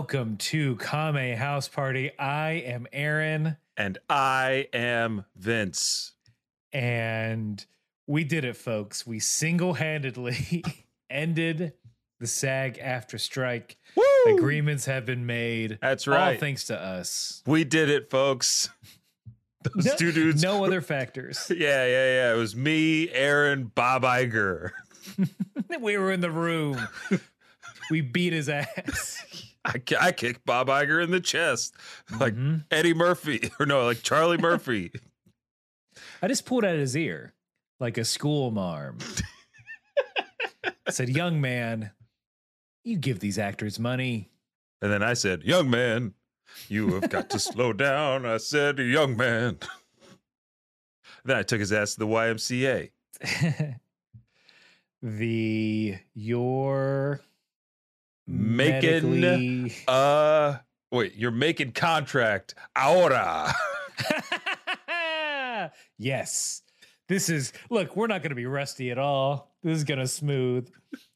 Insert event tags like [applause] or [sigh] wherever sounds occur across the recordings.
Welcome to Kame House Party. I am Aaron, And I am Vince. and we did it, folks. We single handedly [laughs] ended the SAG-AFTRA strike. Woo! Agreements have been made. That's All right. thanks to us. we did it, folks. [laughs] Those No- two dudes. No other factors. [laughs] Yeah, yeah, yeah. It was me, Aaron, Bob Iger. we were in the room. We beat his ass. I, I kicked Bob Iger in the chest [laughs] like Mhm. Eddie Murphy, [laughs] or no, like Charlie [laughs] Murphy. I just pulled out his ear like a school marm. I said, Young man, you give these actors money. And then I said, Young man, you have got to slow down. I said, Young man. Then I took his ass to the YMCA. the your Making- medically- Uh, wait, you're making contract. Ahora. [laughs] yes. This is look, we're not gonna be rusty at all. This is gonna smooth.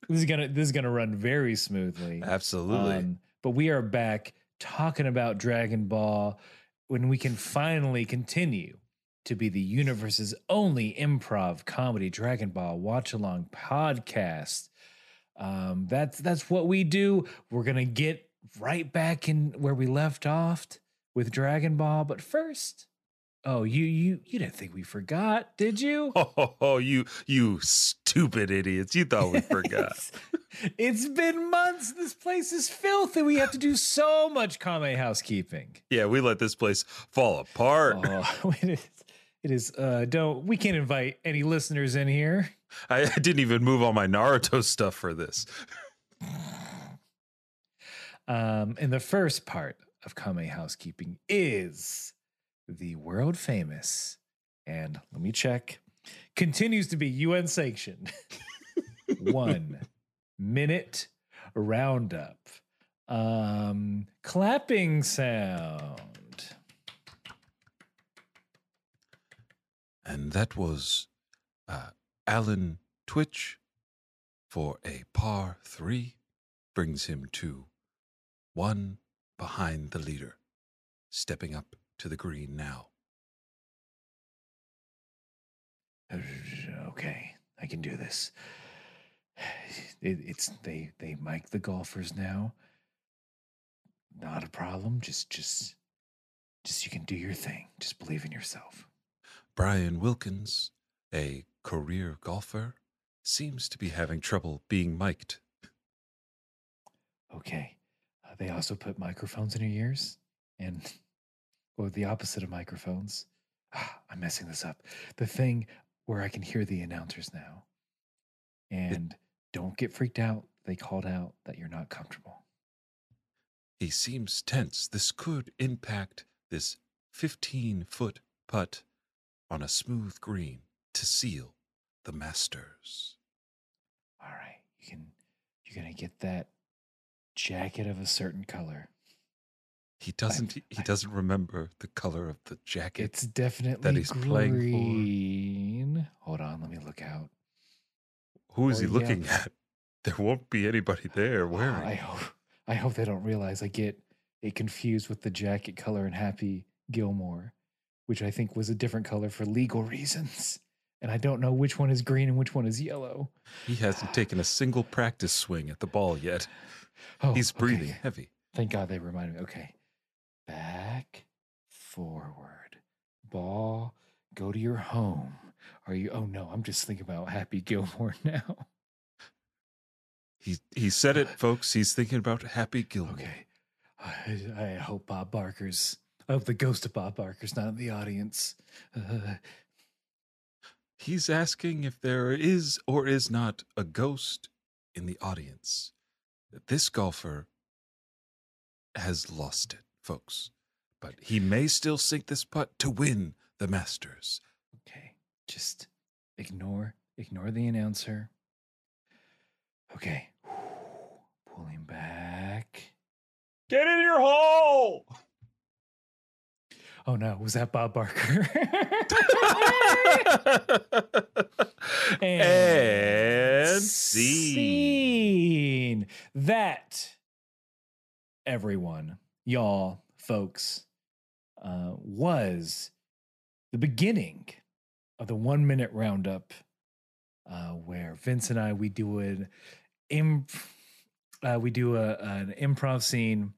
This is gonna this is gonna run very smoothly. Absolutely. Um, but we are back talking about Dragon Ball when we can finally continue to be the universe's only improv comedy Dragon Ball watch along podcast. Um, that's that's what we do. We're gonna get right back in where we left off with Dragon Ball, but first, oh, you you you didn't think we forgot, did you? Oh, [laughs] oh you you stupid idiots! You thought we forgot. [laughs] it's been months. This place is filthy. We have to do so much Kame housekeeping. yeah, we let this place fall apart. Oh, [laughs] it is. It is. Uh, don't. We can't invite any listeners in here. I, didn't even move all my Naruto stuff for this. Um, and the first part of Kame housekeeping is the world famous, and let me check, continues to be UN sanctioned. [laughs] One minute roundup. Um, clapping sound. And that was uh, Alan Twitch for a par three, brings him to one behind the leader, stepping up to the green now. [sighs] Okay, I can do this. [sighs] It, it's they they mic the golfers now. Not a problem. Just just just you can do your thing. Just believe in yourself. Brian Wilkins, a career golfer, seems to be having trouble being mic'd. Okay. Uh, they also put microphones in your ears and [laughs] or the opposite of microphones. Ah, I'm messing this up. The thing where I can hear the announcers now. And don't get freaked out. They called out that you're not comfortable. He seems tense. This could impact this 15 foot putt on a smooth green to seal the Masters. All right, you can you're gonna get that jacket of a certain color. He doesn't. He I- doesn't remember the color of the jacket. It's definitely he's playing for. green. Hold on, let me look out. Who is oh, he looking yellow. at? [laughs] There won't be anybody there Oh, wearing. I hope I hope they don't realize I get it confused with the jacket color in Happy Gilmore, which I think was a different color for legal [laughs] reasons. And I don't know which one is green and which one is yellow. He hasn't taken a single practice swing at the ball yet. Oh, He's okay. breathing heavy. Thank God they reminded me. Okay. Back, forward, ball, go to your home. Are you? Oh no, I'm just thinking about Happy Gilmore [laughs] now. He he said it, folks. He's thinking about Happy Gilmore. Okay. I, I hope Bob Barker's, I hope the ghost of Bob Barker's not in the audience. Uh, He's asking if there is or is not a ghost in the audience. This golfer has lost it, folks. But he may still sink this putt to win the Masters. okay. Just ignore, ignore the announcer. Okay. [sighs] Pulling back. Get in your hole! Oh no, was that Bob Barker? [laughs] and scene. scene. That everyone, y'all, folks, uh, was the beginning of the one minute roundup uh, where Vince and I we do an imp, uh, we do a, an improv scene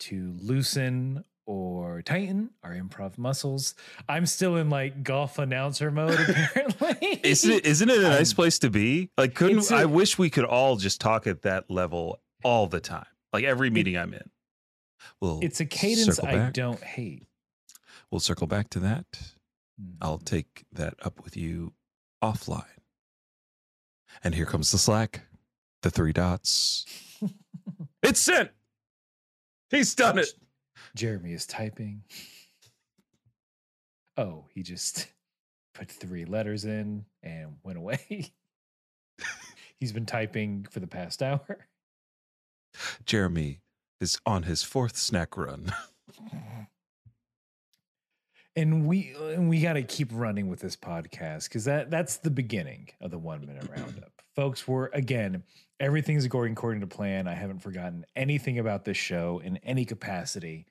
to loosen or tighten our improv muscles. I'm still in like golf announcer mode [laughs] apparently. Isn't it? Isn't it a nice I'm- place to be? Like, couldn't a- I wish we could all just talk at that level all the time, like every meeting I'm in. We'll It's a cadence I don't hate. We'll circle back to that. Mm. I'll take that up with you offline. And here comes the Slack, the three dots. [laughs] It's sent. He's done it. Jeremy is typing. [laughs] Oh, he just [laughs] put three letters in and went away. [laughs] He's been typing for the past hour. Jeremy is on his fourth snack run. and we and we got to keep running with this podcast because that that's the beginning of the one minute roundup [clears throat] folks we're again everything's going according to plan i haven't forgotten anything about this show in any capacity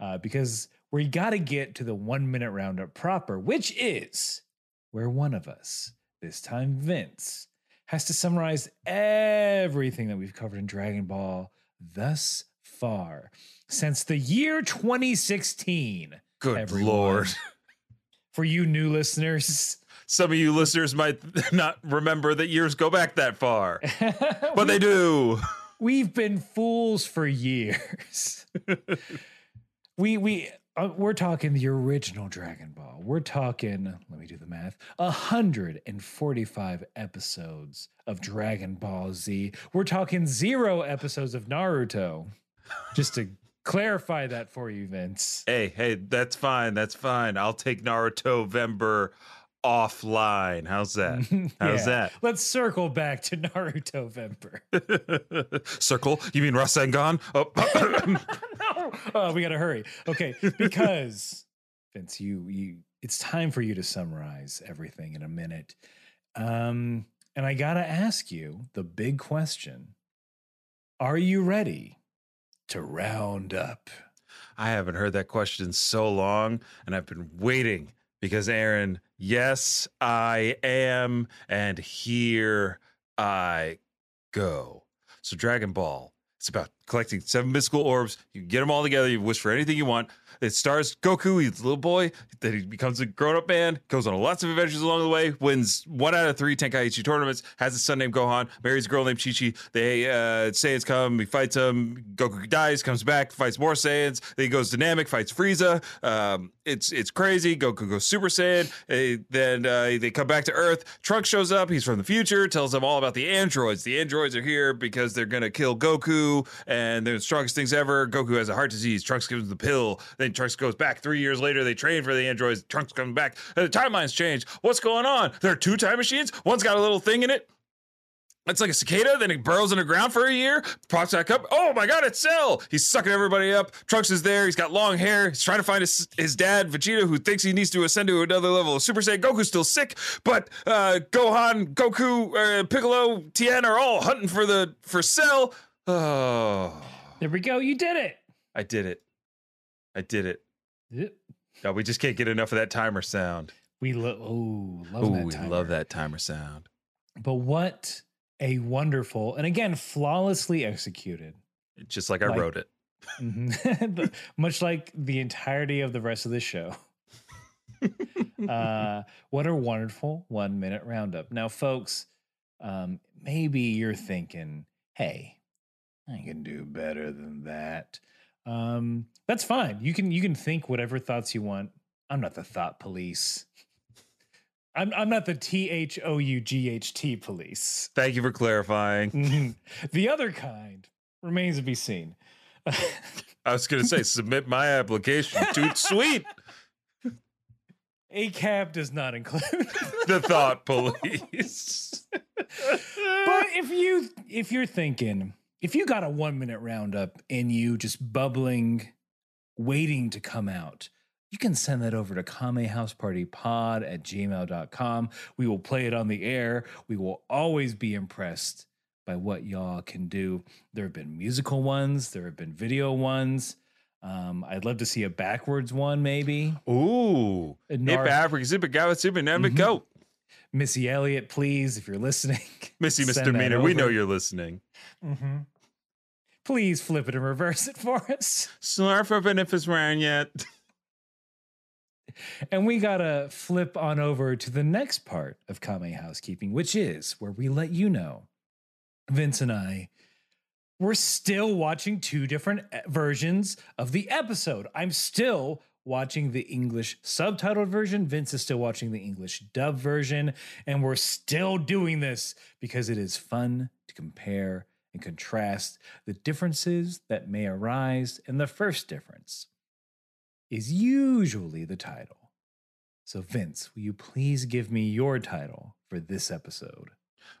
uh, because we got to get to the one minute roundup proper which is where one of us this time vince has to summarize everything that we've covered in dragon ball thus far since the year 2016 Good everyone. Lord. [laughs] For you new listeners, Some of you listeners might [laughs] not remember that years go back that far, but they [laughs] do. we've been fools for years. We we uh, we're talking the original Dragon Ball. We're talking, let me do the math, 145 episodes of Dragon Ball Z. We're talking zero episodes of Naruto. Just to clarify that for you, Vince. Hey, hey, that's fine. That's fine. I'll take Naruto Vember offline. How's that? [laughs] How's Yeah. Let's circle back to [laughs] Naruto Vember. [laughs] Circle? You mean Rasengan? Oh. no. Oh, we gotta hurry. Okay, because Vince, you you it's time for you to summarize everything in a minute. Um, and I gotta ask you the big question. Are you ready to round up? I haven't heard that question in so long, and I've been waiting because Aaron, yes, I am, and here I go. So, Dragon Ball, it's about collecting seven mystical orbs. You get them all together, you wish for anything you want. It stars Goku, he's a little boy, then he becomes a grown up man, goes on lots of adventures along the way, wins one out of three Tenkaichi tournaments, has a son named Gohan, marries a girl named Chi Chi. They, uh, Saiyans come, he fights them, Goku dies, comes back, fights more Saiyans, then he goes dynamic, fights Frieza. Um, it's it's crazy. Goku goes Super Saiyan. Then uh, they come back to Earth. Trunks shows up. He's from the future. Tells them all about the androids. The androids are here because they're gonna kill Goku, and they're the strongest things ever. Goku has a heart disease. Trunks gives him the pill. Then Trunks goes back three years later. They train for the androids. Trunks comes back. And the timelines change. What's going on? There are two time machines. One's got a little thing in it. It's like a cicada, then it burrows underground for a year, pops back up. Oh my god, it's Cell! He's sucking everybody up. Trunks is there, he's got long hair, he's trying to find his, his dad, Vegeta, who thinks he needs to ascend to another level of Super Saiyan. Goku's still sick, but uh, Gohan, Goku, uh, Piccolo, Tien are all hunting for the for Cell. Oh, There we go. You did it. I did it. I did it. Yep. No, we just can't get enough of that timer sound. We lo- oh love Oh, that. we timer. love that timer sound. But what a wonderful and again flawlessly executed. Just like I Like- wrote it. [laughs] Mhm. Much like the entirety of the rest of the show. [laughs] uh, what a wonderful one minute roundup. Now, folks, um, maybe you're thinking, hey, I can do better than that. Um, that's fine. You can you can think whatever thoughts you want. I'm not the thought police. I'm I'm not the T H O U G H T police. Thank you for clarifying. Mhm. the other kind remains to be seen. [laughs] I was going to say, submit my application. Dude, sweet. ACAB does not include. [laughs] The thought police. [laughs] but if you if you're thinking if you got a one minute roundup in you just bubbling waiting to come out you can send that over to kamehousepartypod at gmail.com we will play it on the air we will always be impressed by what y'all can do. There have been musical ones, there have been video ones. Um, I'd love to see a backwards one, maybe. Ooh. Nar- it, zip it, never Mhm. go. Missy Elliott, please, if you're listening. [laughs] Missy Misdemeanor, we know you're listening. hmm Please flip it and reverse it [laughs] for us. Snarf up and if it's round yet. [laughs] And we gotta flip on over to the next part of Kame Housekeeping, which is where we let you know, Vince and I, we're still watching two different versions of the episode. I'm still watching the English subtitled version. Vince is still watching the English dub version. And we're still doing this because it is fun to compare and contrast the differences that may arise. And the first difference is usually the title. So, Vince, will you please give me your title for this episode?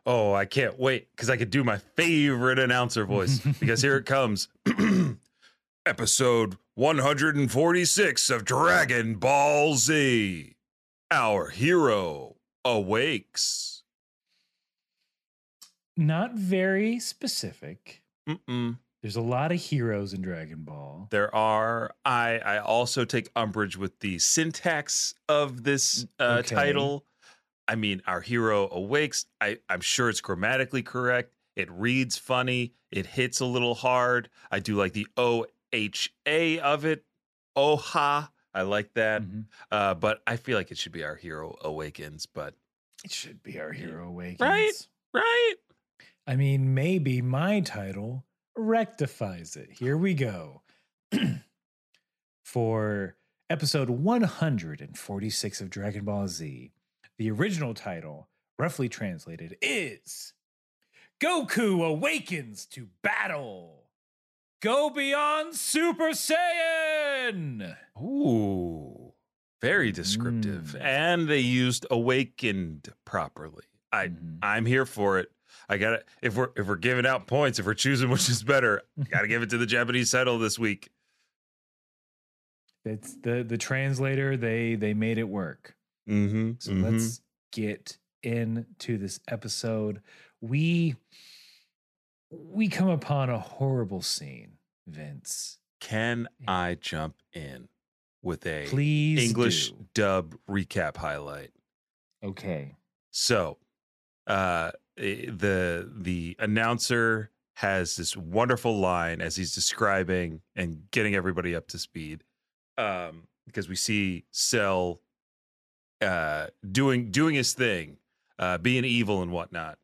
Oh, I can't wait because I could do my favorite announcer voice because here it comes. [clears throat] Episode 146 of Dragon Ball Z. Our hero awakes. Not very specific. Mm-mm. There's a lot of heroes in Dragon Ball. There are. I I also take umbrage with the syntax of this uh, Okay. title. I mean, our hero awakes. I I'm sure it's grammatically correct. It reads funny. It hits a little hard. I do like the O H A of it. Oha. I like that. Mhm. Uh, but I feel like it should be our hero awakens. But It should be our hero awakens. Right? right. I mean, maybe my title rectifies it. Here we go. [clears throat] For episode 146 of Dragon Ball Z, the original title, roughly translated, is Goku Awakens to Battle. Go beyond Super Saiyan. Ooh, very descriptive. Mm. And they used awakened properly. I Mhm. I'm here for it. I got to if we're if we're giving out points, if we're choosing which is better, got to give it to the Japanese title this week. It's the the translator. They they made it work. Mm-hmm. So let's get into this episode. We we come upon a horrible scene, Vince. Can I jump in with a Please English do. dub recap highlight? Okay. So, uh, the the announcer has this wonderful line as he's describing and getting everybody up to speed, um, because we see Cell uh, doing doing his thing, uh, being evil and whatnot.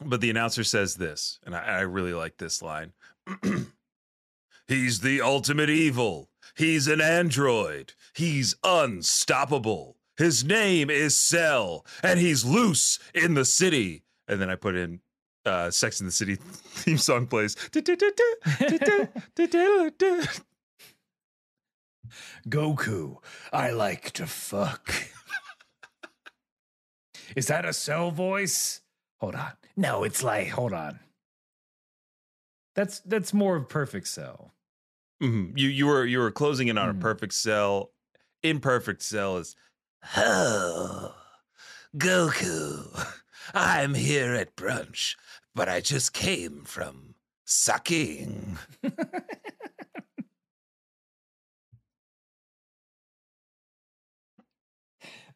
But the announcer says this, and I, I really like this line. [clears throat] He's the ultimate evil. He's an android. He's unstoppable. His name is Cell, and he's loose in the city. And then I put in uh, Sex in the City [laughs] theme song plays. Goku, I like to fuck. Is that a cell voice? Hold on. No, it's like hold on. That's that's more of perfect cell. Mhm. You you were you were closing in on Mhm. a perfect cell. Imperfect cell is Oh Goku. [laughs] I'm here at brunch, but I just came from sucking. [laughs]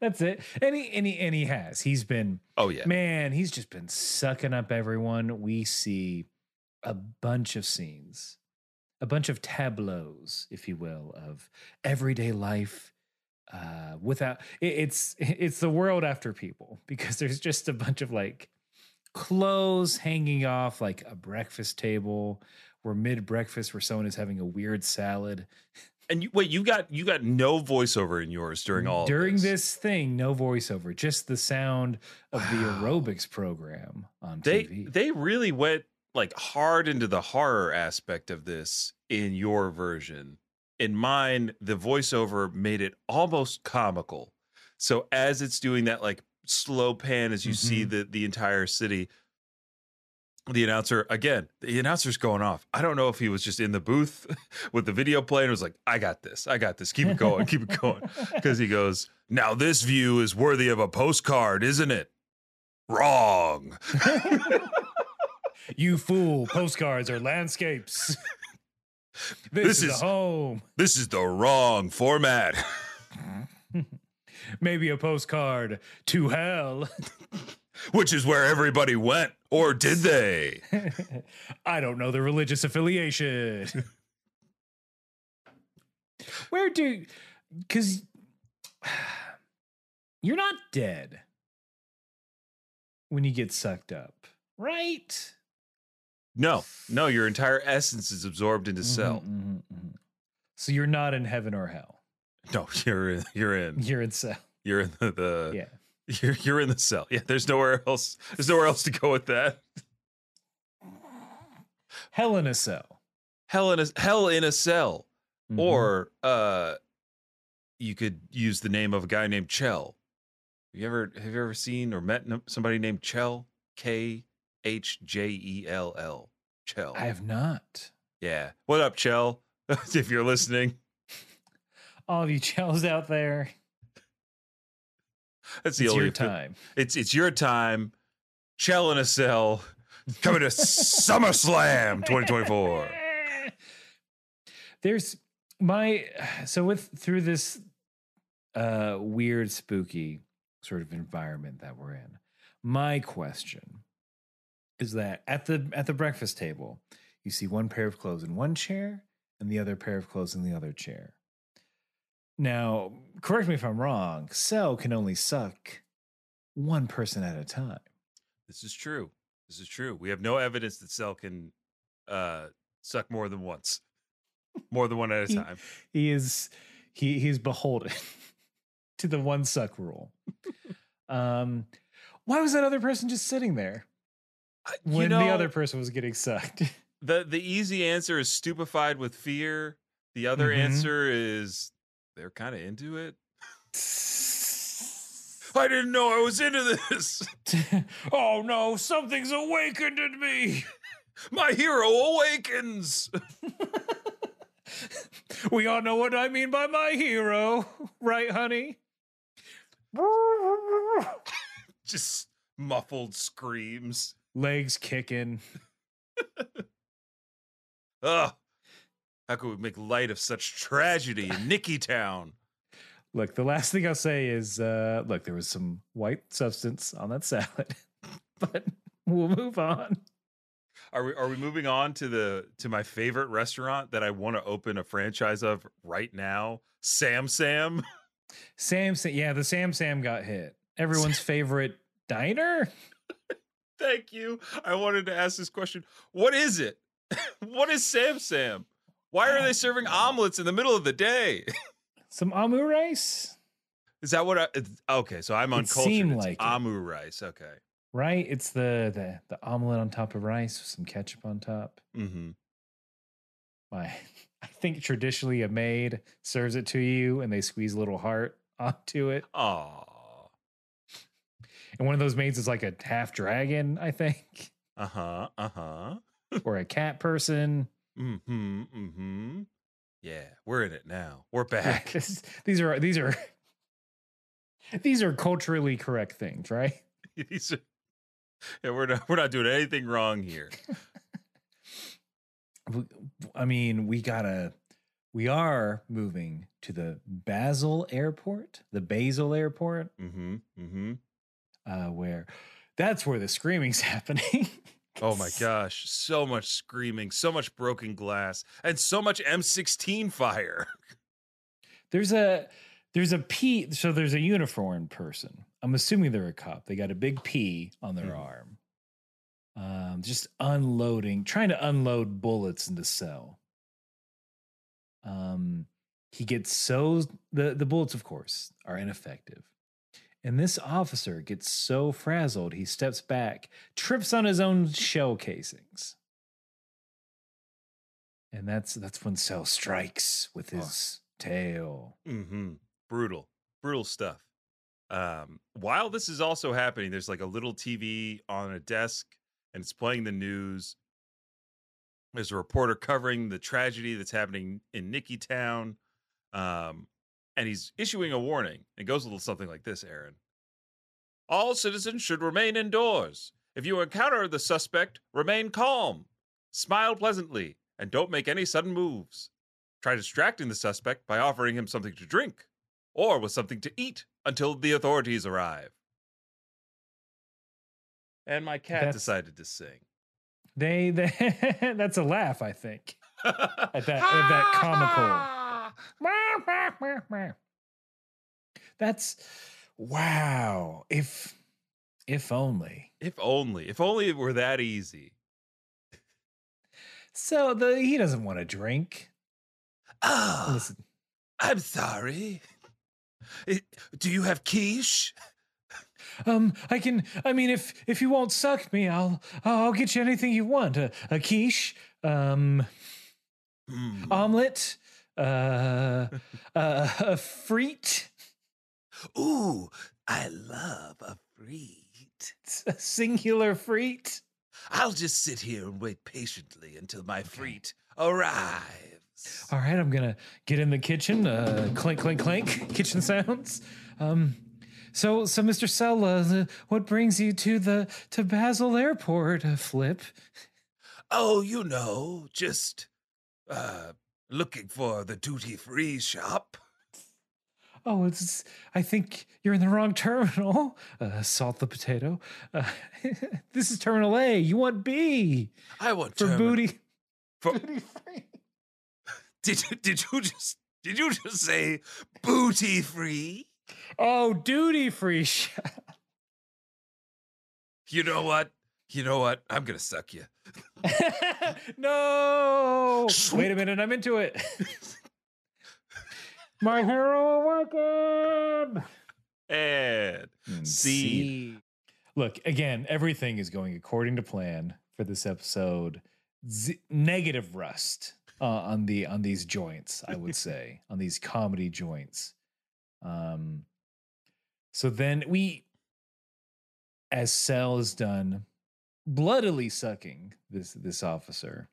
That's it. And he and he and he has. He's been Oh yeah. Man, he's just been sucking up everyone. We see a bunch of scenes, a bunch of tableaus, if you will, of everyday life. Uh, without it, it's it's the world after people [laughs] because there's just a bunch of like clothes hanging off like a breakfast table. We're mid breakfast where someone is having a weird salad. And you, wait, you got you got no voiceover in yours during all during this. this thing, no voiceover, just the sound of the aerobics program on they TV. they really went like hard into the horror aspect of this in your version in mine the voiceover made it almost comical so as it's doing that like slow pan as you see mm-hmm. the the entire city the announcer again the announcer's going off i don't know if he was just in the booth [laughs] with the video playing and was like i got this i got this keep it going keep it going [laughs] because he goes now this view is worthy of a postcard isn't it wrong [laughs] You fool! Postcards are landscapes. This, This is, is- home. This is the wrong format. Maybe a postcard to hell. Which is where everybody went, or did they? [laughs] I don't know the religious affiliation. [laughs] Where do because [sighs] you're not dead when you get sucked up, right? No, no, your entire essence is absorbed into cell. Mhm, mhm, mhm. So you're not in heaven or hell. No, [laughs] you're in, you're in You're in cell. you're in the, the Yeah. You're you're in the cell. Yeah, there's nowhere else. There's nowhere else to go with that. Hell in a cell. Hell in a hell in a cell, Mhm. or uh, you could use the name of a guy named Chell. Have you ever have you ever seen or met somebody named Chell? K H J E L L. Chell. I have not. Yeah. What up, Chell? [laughs] if you're listening, All of you chells out there, [laughs] that's the it's only your time. It's it's your time. Chell in a cell. Coming to [laughs] SummerSlam 2024. There's my so with through this uh weird spooky sort of environment that we're in. My question is that at the at the breakfast table, you see one pair of clothes in one chair and the other pair of clothes in the other chair. Now, correct me if I'm wrong, Cell can only suck one person at a time. This is true. This is true. We have no evidence that Cell can uh, suck more than once, more than one at a He- time. he is he he's beholden [laughs] to the one suck rule. um why was that other person just sitting there Uh, You when the other person was getting sucked? the the easy answer is stupefied with fear. The other Mhm. answer is they're kind of into it. [laughs] I didn't know I was into this. [laughs] oh no, something's awakened in me. [laughs] My hero awakens. we all know what I mean by my hero, right, honey? Just muffled screams. Legs kicking. Ugh. How could we make light of such tragedy in Nicky Town? Look, the last thing I'll say is uh look, there was some white substance on that salad. [laughs] but we'll move on. Are we are we moving on to the to my favorite restaurant that I want to open a franchise of right now? Sam Sam. [laughs] Sam, Sam, yeah, the Sam Sam got hit. Everyone's [laughs] favorite diner. Thank you. I wanted to ask this question. What is it? what is Sam Sam? Why are they serving omelets in the middle of the day? [laughs] Some omurice, Is that what I okay, so I'm on. It uncultured. It's like it. omurice. Okay. right? It's the the the omelet on top of rice with some ketchup on top. Mm-hmm. My, [laughs] I think traditionally a maid serves it to you, and they squeeze a little heart [laughs] onto it. Aw. And one of those maids is like a half dragon, I think, Uh-huh. Uh-huh. or a cat person. Mm-hmm. Mm-hmm. Yeah, we're in it now. We're back. these are these are [laughs] these are culturally correct things, right? [laughs] These are, yeah, we're not we're not doing anything wrong here. [laughs] I mean, we gotta, we are moving to the Basel Airport, the Basel Airport, Mm-hmm. Mm-hmm. uh, where that's where the screaming's happening. Oh my gosh, so much screaming, so much broken glass, and so much M16 fire. [laughs] There's a there's a P. So there's a uniformed person. I'm assuming they're a cop. They got a big P on their Mhm. arm. Um, just unloading, trying to unload bullets into cell. Um, he gets so the the bullets, of course, are ineffective. And this officer gets so frazzled, he steps back, trips on his own shell casings. And that's that's when Cell strikes with Oh. his tail. Mm-hmm. Brutal, brutal stuff. Um, while this is also happening, there's like a little TV on a desk, and it's playing the news. There's a reporter covering the tragedy that's happening in Nicky Town, um, and he's issuing a warning. It goes a little something like this, Aaron. All citizens should remain indoors. If you encounter the suspect, remain calm, smile pleasantly, and don't make any sudden moves. Try distracting the suspect by offering him something to drink or with something to eat until the authorities arrive. And my cat That's- decided to sing. They, they [laughs] that's a laugh, I think. At that, at that comical. [laughs] That's wow. If if only. If only, if only it were that easy. So the he doesn't want to drink. Oh, Listen, I'm sorry. It- do you have quiche? um, I can. I mean, if if you won't suck me, I'll I'll get you anything you want. A, a quiche, um, Hmm. omelet, uh, uh, a frite, Ooh, I love a treat. a singular frite. I'll just sit here and wait patiently until my freet arrives. All right, I'm gonna get in the kitchen. Uh, clink, clink, clink. Kitchen sounds. Um, so, so, Mr. Sella, uh, what brings you to the to Basel Airport? Uh, Flip. Oh, you know, just uh looking for the duty free shop. Oh, it's. I think you're in the wrong terminal. Uh, salt the potato. Uh, [laughs] this is Terminal A. You want B I want for German- booty. for- [laughs] Booty free. [laughs] Did you did you just did you just say booty free? Oh, duty free shop. You know what? You know what? I'm gonna suck you. [laughs] no. Wait a minute. I'm into it. [laughs] My hero awakened. And And Scene. Look, again, everything is going according to plan for this episode. Z- negative rust uh, on the on these joints, I would [laughs] say, on these comedy joints. Um, so then we, as Cell is done, bloodily sucking this this officer.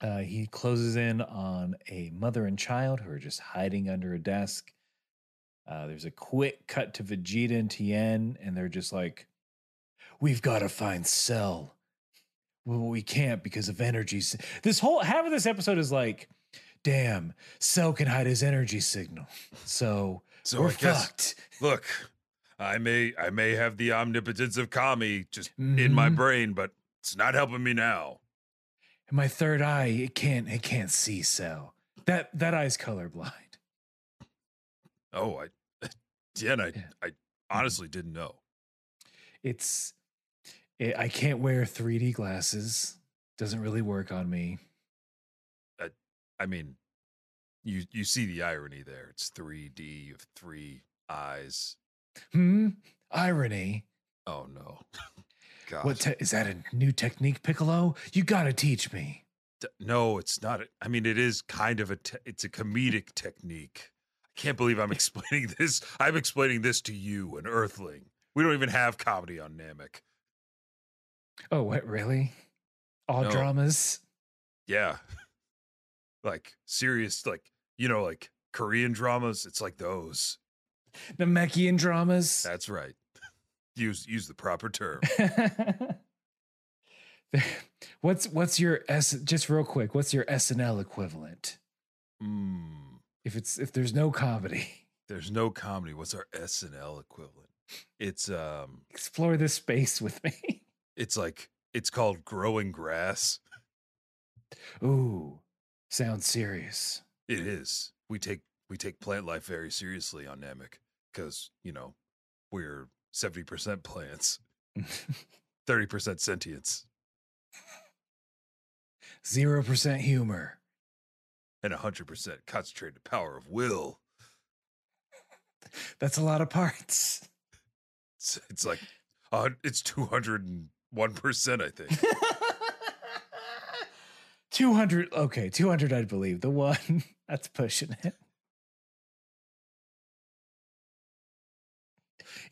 Uh, he closes in on a mother and child who are just hiding under a desk. Uh, there's a quick cut to Vegeta and Tien, and they're just like, "We've got to find Cell. Well, we can't because of energy." This whole half of this episode is like, "Damn, Cell can hide his energy signal, so, so we're I guess fucked." look, I may I may have the omnipotence of Kami just in my Mhm. brain, but it's not helping me now. And my third eye, it can't, it can't see Cell. That that eye's colorblind. Oh, I [laughs] Jen, I Yeah. I honestly didn't know. It's, it, I can't wear 3D glasses. Doesn't really work on me. I I mean, you you see the irony there. It's 3D, of three eyes. Hmm. Irony. Oh no. [laughs] God. What te- is that? A new technique, Piccolo? You gotta teach me. D- no, it's not. a- I mean, it is kind of a. Te- it's a comedic technique. I can't believe I'm explaining [laughs] this. I'm explaining this to you, an Earthling. We don't even have comedy on Namek. Oh, what? Really? All No. dramas? Yeah, [laughs] like serious, like you know, like Korean dramas. It's like those. [laughs] Namekian dramas? That's right. Use use the proper term. [laughs] [laughs] what's what's your S? Just real quick, what's your SNL equivalent? Mm, If it's if there's no comedy, there's no comedy. What's our SNL equivalent? It's um, explore this space with me. it's like it's called growing grass. Ooh, sounds serious. It is. We take we take plant life very seriously on Namek because you know we're seventy percent plants, [laughs] thirty percent sentience, Zero percent humor. and hundred percent concentrated power of will. That's a lot of parts. It's, it's like uh, it's two hundred and one percent. I think. [laughs] 200 okay 200 i'd believe the one [laughs] that's pushing it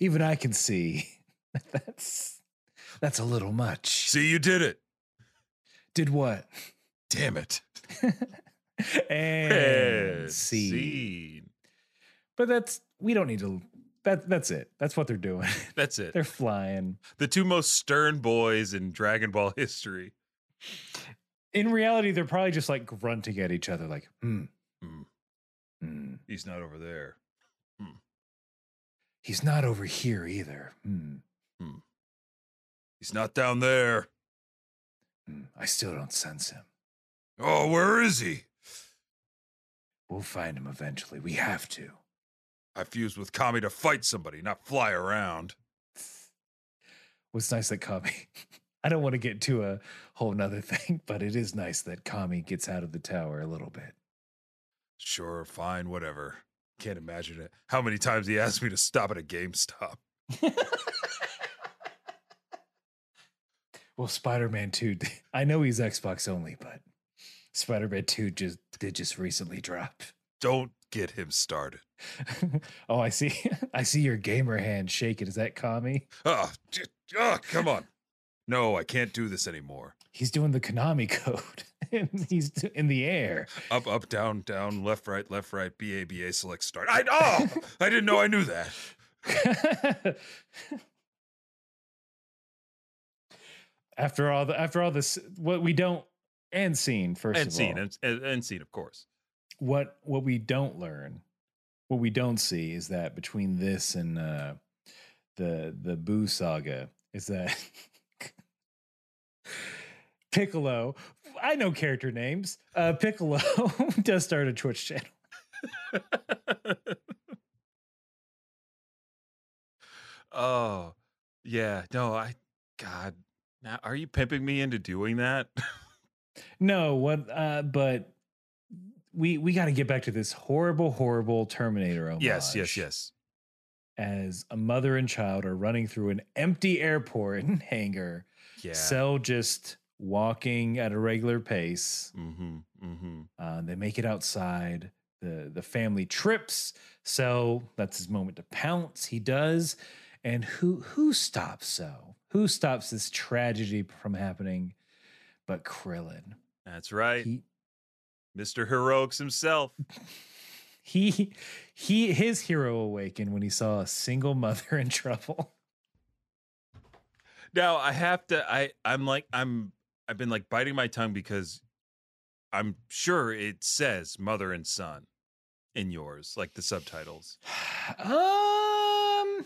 even i can see [laughs] that's that's a little much See, you did it. did what Damn it. [laughs] and And see scene. but that's we don't need to that that's it. That's what they're doing. [laughs] That's it. they're flying. the two most stern boys in Dragon Ball history. In reality, they're probably just like grunting at each other, like, hmm, Hmm, hmm. he's not over there. He's not over here either. Hmm. He's not down there. hmm. I still don't sense him. Oh, where is he? We'll find him eventually. We have to. I fused with Kami to fight somebody, not fly around. [laughs] What's nice that Kami, [laughs] I don't want to get to a whole nother [laughs] thing, but it is nice that Kami gets out of the tower a little bit. Sure, fine, whatever. Can't imagine it. How many times he asked me to stop at a GameStop. [laughs] well, Spider Man 2, I know he's Xbox only, but Spider Man 2 just did just recently drop. Don't get him started. [laughs] oh, I see. [laughs] I see your gamer hand shaking. Is that Kami? Oh, oh, come on. No, I can't do this anymore. He's doing the Konami code. [laughs] and he's in the air. Up, up, down, down, left, right, left, right, B A B A select start. I oh, [laughs] I didn't know I knew that. [laughs] after all the after all this what we don't and seen first And of scene, all and, and, and scene, of course. what what we don't learn what we don't see is that between this and uh the the Buu saga is that piccolo i know character names uh piccolo [laughs] does start a twitch channel [laughs] oh, yeah. No, I, God, now are you pimping me into doing that? no what uh but we we got to get back to this horrible horrible terminator homage. yes, yes, yes. as a mother and child are running through an empty airport [laughs] hangar Yeah. Cell just walking at a regular pace. mm-hmm, mm-hmm. Uh, they make it outside. the The family trips. So that's his moment to pounce. He does, and who who stops so? Who stops this tragedy from happening? But Krillin. That's right. He Mr. Heroics himself. [laughs] he he his hero awakened when he saw a single mother [laughs] in trouble. Now I have to I I'm like I'm I've been like biting my tongue because I'm sure it says mother and son in yours, like the subtitles. um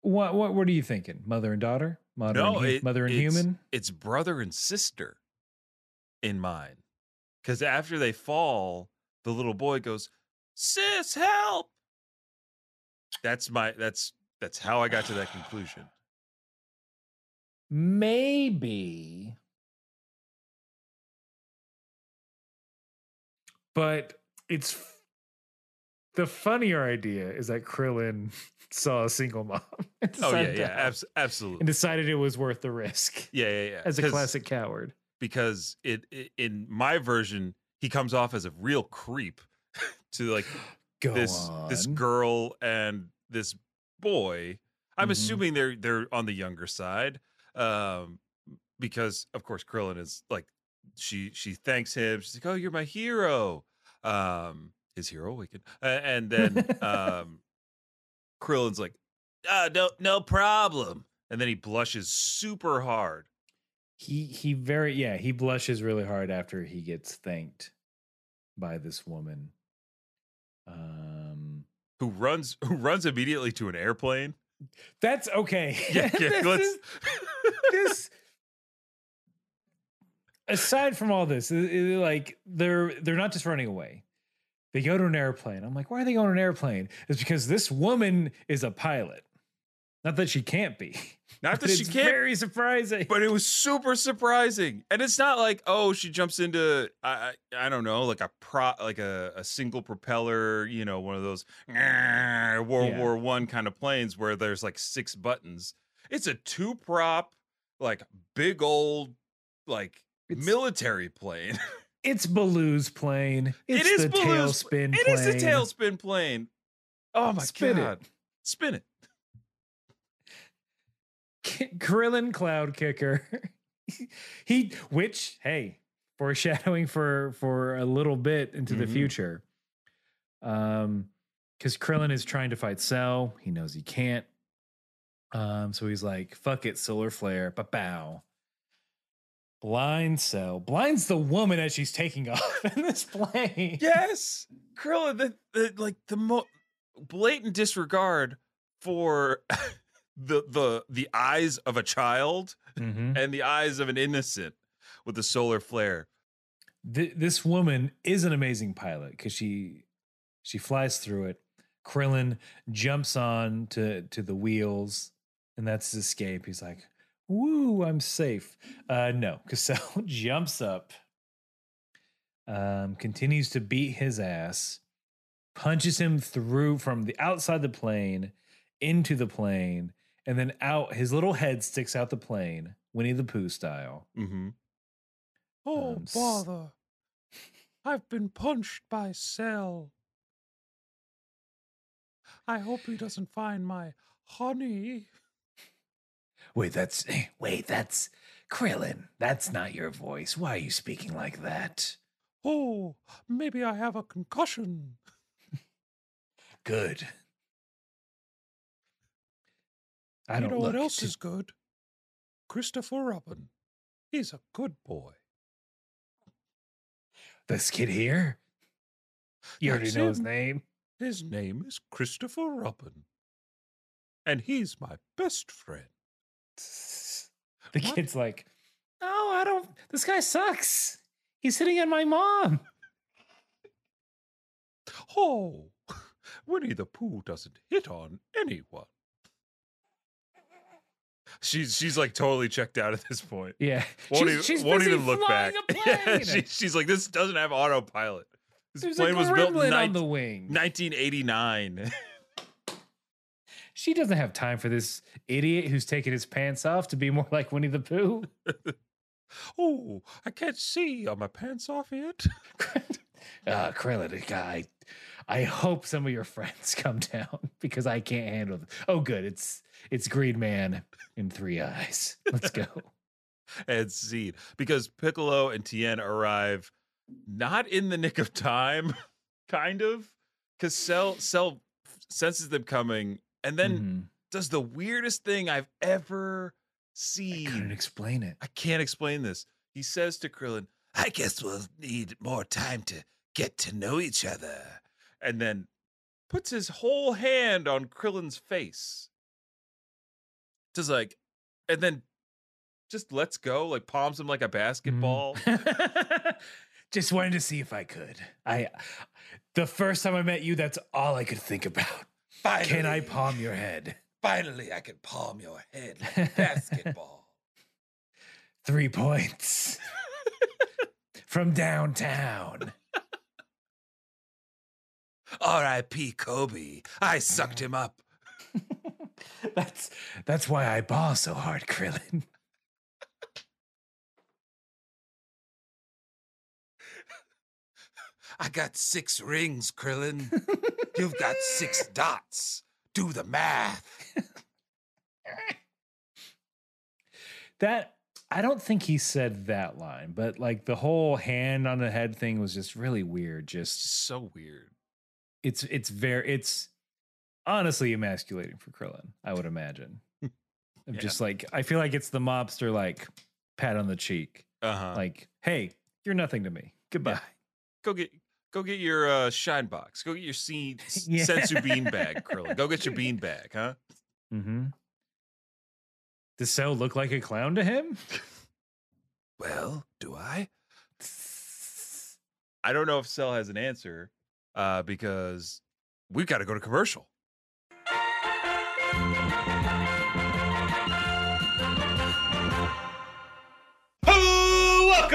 what what what are you thinking? Mother and daughter? Mother No, and, it- mother and it's- human? It's brother and sister in mine. Cause after they fall, the little boy goes, Sis, help. That's my that's that's how I got to that conclusion. Maybe. But it's the funnier idea is that Krillin [laughs] saw a single mom [laughs] Oh yeah, yeah, abs- and decided it was worth the risk Yeah, yeah, yeah. as a classic coward. because it, it in my version he comes off as a real creep [laughs] to like [gasps] Go this this girl and this boy. I'm Mhm. assuming they're they're on the younger side, um, because of course Krillin is like she she thanks him. She's like, "Oh, you're my hero." Um, his hero awakened, uh, and then [laughs] um, Krillin's like, "Ah, no no problem," and then he blushes super hard. He he very yeah, he blushes really hard after he gets thanked by this woman. Um Who runs [laughs] who runs immediately to an airplane? that's okay. Yeah, [laughs] yeah, let's- is- this aside from all this, i- i- like they're they're not just running away. They go to an airplane. I'm like, why are they going to an airplane? It's because this woman is a pilot. Not that she can't be. [laughs] Not that she it's can't Very surprising. but it was super surprising and it's not like oh she jumps into i i, I don't know like a pro like a, a single propeller you know one of those world Yeah. war one kind of planes where there's like six buttons it's a two prop like big old like It's- military plane [laughs] It's Baloo's plane. It's it is the Baloo's- tailspin it plane. is the tailspin plane oh my Spin it. god spin it Krillin Cloud Kicker. [laughs] he, which, hey, foreshadowing for for a little bit into the Mhm. future. Um, because Krillin is trying to fight Cell. He knows he can't. Um, so he's like, fuck it, solar flare, ba bow. Blind Cell. Blinds the woman as she's taking [laughs] off in this plane. Yes, Krillin, the, the like the mo- blatant disregard for [laughs] the the the eyes of a child Mhm. and the eyes of an innocent with the solar flare. Th- this woman is an amazing pilot because she she flies through it. Krillin jumps on to to the wheels, and that's his escape. He's like, "Woo, I'm safe." Uh, no, Cassell [laughs] jumps up, um, continues to beat his ass, punches him through from the outside the plane into the plane, and then out. His little head sticks out the plane, Winnie the Pooh style. Mm-hmm. Oh, Um, s- bother. I've been punched by Cell. I hope he doesn't find my honey. Wait, that's eh, wait, that's Krillin. That's not your voice. Why are you speaking like that? Oh, maybe I have a concussion. Good. I you don't know what else to- is good? Christopher Robin. He's a good boy. this kid here. You already That's know his name. His name is Christopher Robin. And he's my best friend. [laughs] The What? kid's like, "No, I don't. This guy sucks. He's hitting on my mom." Oh, [laughs] Winnie the Pooh doesn't hit on anyone. She's she's like totally checked out at this point. Yeah, Won't, she's, even, she's won't even look back. A [laughs] Yeah, she, she's like, this doesn't have autopilot. This There's plane was built in on the wing. 1989. She doesn't have time for this idiot who's taking his pants off to be more [laughs] like Winnie the Pooh. [laughs] Oh, I can't see. Are my pants off yet? [laughs] uh, Krillin, guy. I hope some of your friends come down because I can't handle it. Oh, good. It's it's Green Man in three eyes. Let's go. and Seed because Piccolo and Tien arrive not in the nick of time, kind of, because Cell Cell senses them coming and then Mhm. does the weirdest thing I've ever seen. I couldn't explain it. I can't explain this. He says to Krillin, "I guess we'll need more time to get to know each other," and then puts his whole hand on Krillin's face. Just like, and then just lets go, like palms him like a basketball. Mm. [laughs] Just wanted to see if I could. I the first time I met you, that's all I could think about. Finally, Can I palm your head? Finally, I can palm your head like [laughs] basketball. Three points [laughs] from downtown. R.I.P. Kobe. I sucked him up. [laughs] That's that's why I ball so hard, Krillin. I got six rings, Krillin. [laughs] You've got six dots. Do the math. [laughs] That I don't think he said that line, but like the whole hand on the head thing was just really weird. Just So weird. it's it's very it's honestly emasculating for Krillin, I would imagine. [laughs] Yeah. Just like I feel like it's the mobster like pat on the cheek. Uh huh. Like, hey, you're nothing to me. Goodbye. go get go get your uh, shine box. Go get your seed [laughs] Yeah. senzu bean bag, Krillin. Go get your [laughs] bean bag, huh? Mm-hmm. Does Cell look like a clown to him? [laughs] Well, do I? I don't know if Cell has an answer uh, because we've got to go to commercial.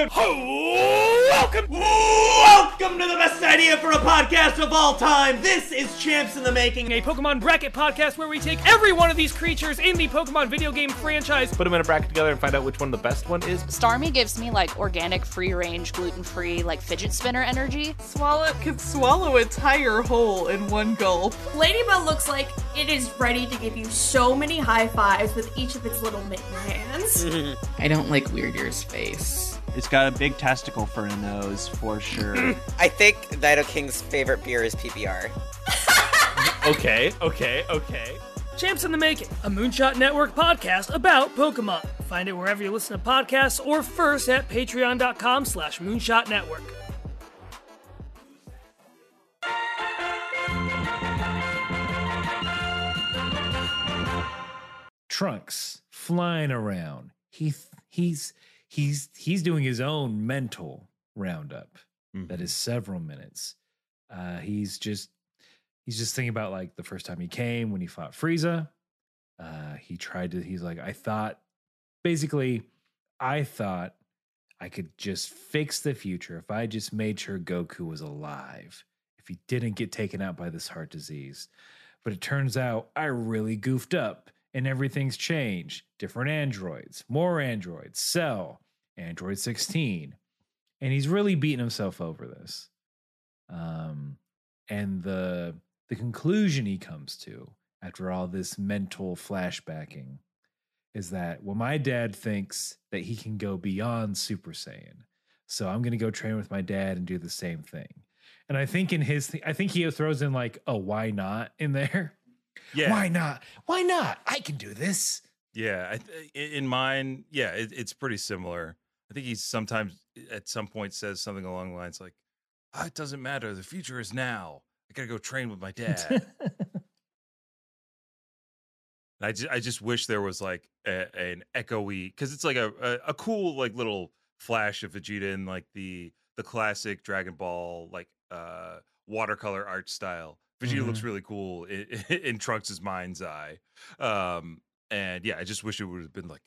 Welcome, welcome, welcome to the best idea for a podcast of all time. This is Champs in the Making, a Pokemon bracket podcast where we take every one of these creatures in the Pokemon video game franchise, put them in a bracket together and find out which one the best one is. Starmie gives me like organic, free range, gluten free, like fidget spinner energy. Swalot could swallow a tire whole in one gulp. Ladybug looks like it is ready to give you so many high fives with each of its little mitten hands. [laughs] I don't like Weird Ear's face. It's got a big testicle for a nose, for sure. [clears throat] I think Nidoking's favorite beer is PBR. [laughs] Okay, okay, okay. Champs in the Making, a Moonshot Network podcast about Pokemon. Find it wherever you listen to podcasts or first at patreon.com slash moonshot network. Trunks flying around. He he's he's he's doing his own mental roundup that is several minutes. Uh, he's just he's just thinking about like the first time he came when he fought Frieza. Uh, he tried to. He's like, I thought, basically, I thought I could just fix the future if I just made sure Goku was alive, if he didn't get taken out by this heart disease. But it turns out I really goofed up and everything's changed. Different androids, more androids, Cell, Android 16. And he's really beating himself over this. Um, and the the conclusion he comes to after all this mental flashbacking is that well, my dad thinks that he can go beyond Super Saiyan. So I'm gonna go train with my dad and do the same thing. And I think in his I think he throws in like a why not in there. Yeah. Why not? Why not? I can do this. Yeah, I th- in mine, yeah, it, it's pretty similar. I think he sometimes at some point says something along the lines like, "Ah, "It doesn't matter. The future is now. I gotta go train with my dad." [laughs] I just, I just wish there was like a, an echoey because it's like a, a a cool like little flash of Vegeta in like the the classic Dragon Ball like uh watercolor art style. Vegeta looks Mhm. really cool in, [laughs] in Trunks' mind's eye. Um, and yeah, I just wish it would have been like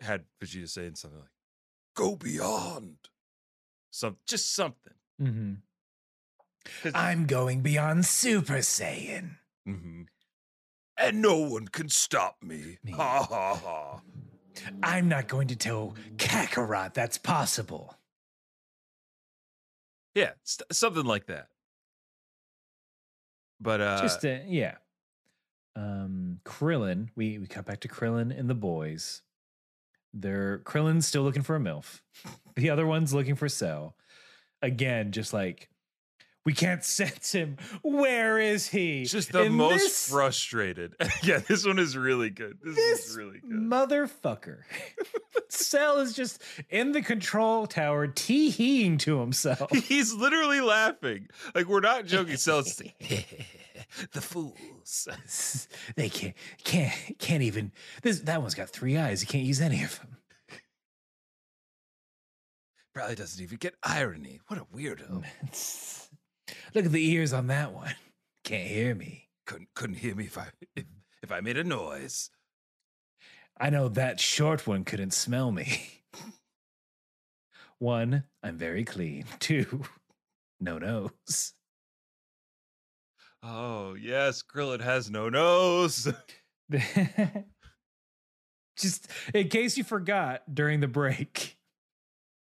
had Vegeta saying something like "Go beyond," some just something. Mm-hmm. I'm going beyond Super Saiyan. hmm And no one can stop me. Ha ha ha. I'm not going to tell Kakarot that's possible. Yeah, st- something like that. But uh Just uh, yeah. Um, Krillin. We we cut back to Krillin and the boys. They're Krillin's still looking for a milf. [laughs] The other one's looking for Cell. Again, just like we can't [laughs] sense him. Where is he? just the And most this- frustrated. [laughs] yeah, this one is really good. This, this is really good. motherfucker. Cell is just in the control tower tee-heeing to himself. [laughs] He's literally laughing. Like we're not joking. Like, the fools. they can't can't can't even this that one's got three eyes. You can't use any of them. Probably doesn't even get irony. What a weirdo. Look at the ears on that one. [laughs] Can't hear me. Couldn't couldn't hear me if I if, if I made a noise. I know that short one couldn't smell me. [laughs] One, I'm very clean. [laughs] Two, no nose. Oh yes, Krillin has no nose. Just in case you forgot during the break,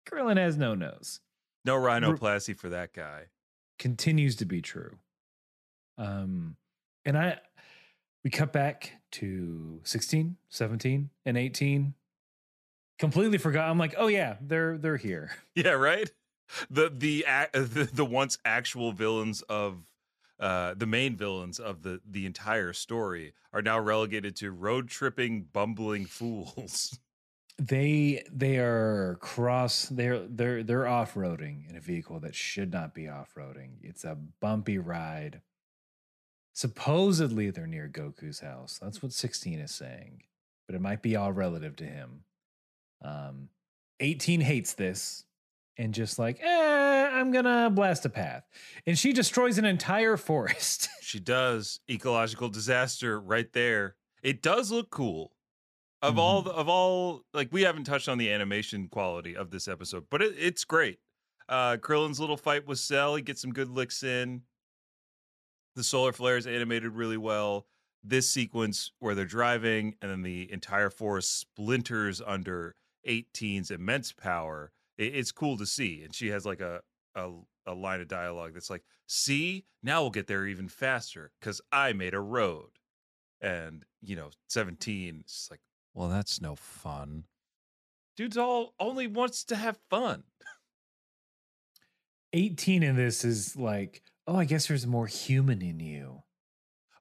Krillin has no nose. No rhinoplasty for that guy. Continues to be true. Um, and I, we cut back to 16, 17, and 18. Completely forgot. I'm like, oh yeah, they're they're here. [laughs] Yeah, right. The the [laughs] the, the once actual villains of uh, the main villains of the the entire story are now relegated to road tripping, bumbling fools. [laughs] They they are cross. They're they're they're off roading in a vehicle that should not be off roading. It's a bumpy ride. Supposedly they're near Goku's house. That's what 16 is saying, but it might be all relative to him. Um, 18 hates this and just like, eh, I'm gonna blast a path, and she destroys an entire forest. she does ecological disaster right there. It does look cool. Of all the, of all like we haven't touched on the animation quality of this episode, but it, it's great. Uh Krillin's little fight with Cell, he gets some good licks in. The solar flares animated really well. This sequence where they're driving and then the entire forest splinters under 18's immense power. It, it's cool to see. And she has like a, a a line of dialogue that's like, "See, now we'll get there even faster because I made a road." And you know, 17 is like, "Well, that's no fun." Dude's all only wants to have fun. [laughs] 18 in this is like, oh, I guess there's more human in you.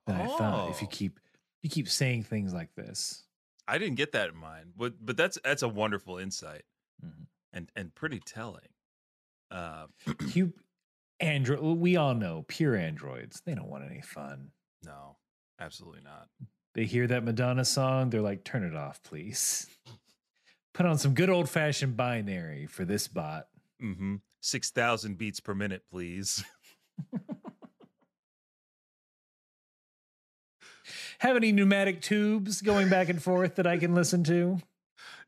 than I thought. If you Oh. keep you keep saying things like this, I didn't get that in mind, but but that's that's a wonderful insight Mhm. and and pretty telling. Uh, [clears throat] you android. We all know pure androids. They don't want any fun. no, absolutely not. They hear that Madonna song, they're like, "Turn it off, please." [laughs] Put on some good old fashioned binary for this bot. Mm-hmm. Six thousand beats per minute, please. [laughs] Have any pneumatic tubes going back and forth that I can listen to?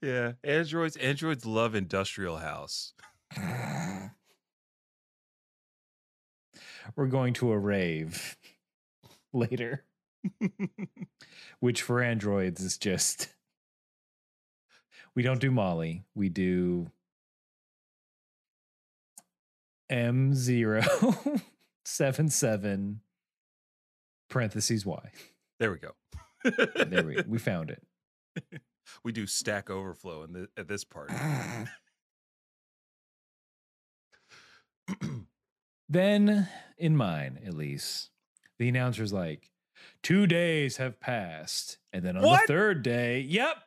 yeah, androids. Androids love industrial house. [laughs] We're going to a rave later, which for androids is just. We don't do Molly. We do M077 parentheses Y. There we go. There we we found it. we do Stack Overflow in the, at this party. Then, in mine at least, the announcer's like, two days have passed. And then on What? the third day, yep,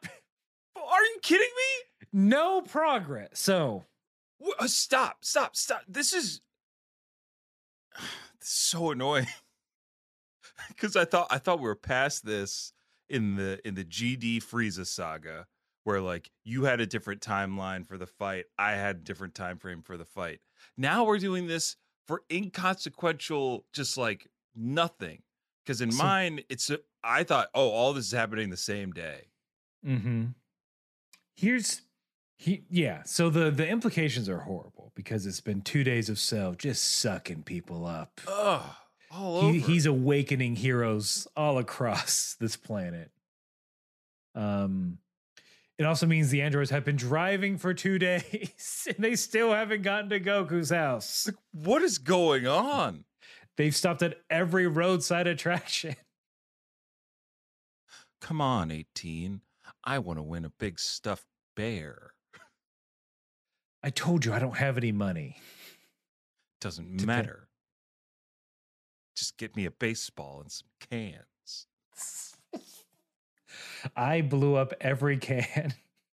Are you kidding me? no progress. So, uh, Stop! Stop! Stop! This is [sighs] this is so annoying [laughs] because I thought I thought we were past this in the in the GD Frieza saga, where like you had a different timeline for the fight, I had a different time frame for the fight. Now we're doing this for inconsequential, just like nothing. Because in So- mine, it's a, I thought, oh, all this is happening the same day. mm-hmm. here's he yeah. So the the implications are horrible because it's been two days of Cell just sucking people up. Ugh, all He, over. he's awakening heroes all across [laughs] this planet. Um, it also means the androids have been driving for two [laughs] days and they still haven't gotten to Goku's house. what is going on? They've stopped at every roadside [laughs] attraction. Come on, 18. I want to win a big stuffed bear. I told you I don't have any money. Doesn't pay- matter. Just get me a baseball and some cans. [laughs] I blew up every can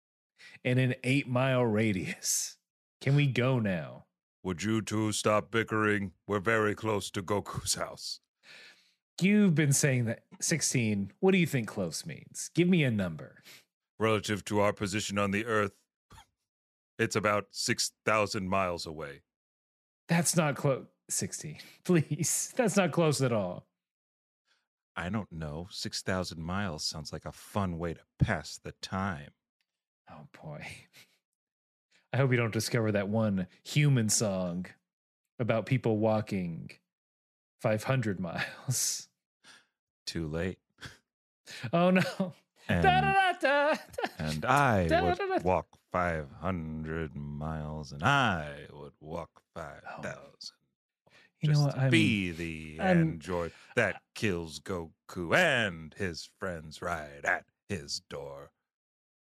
[laughs] in an eight mile radius. Can we go now? Would you two stop bickering? We're very close to Goku's house. You've been saying that 16. What do you think close means? Give me a number. Relative to our position on the Earth, it's about 6,000 miles away. That's not close. 16. [laughs] Please. That's not close at all. I don't know. 6,000 miles sounds like a fun way to pass the time. Oh boy. [laughs] I hope you don't discover that one human song about people walking 500 miles. Too late. Oh no. And, Da, da, da, and I would walk 500 miles, and I would walk 5,000. You know what? I'm, be the I'm- android that kills Goku and his friends right at his door.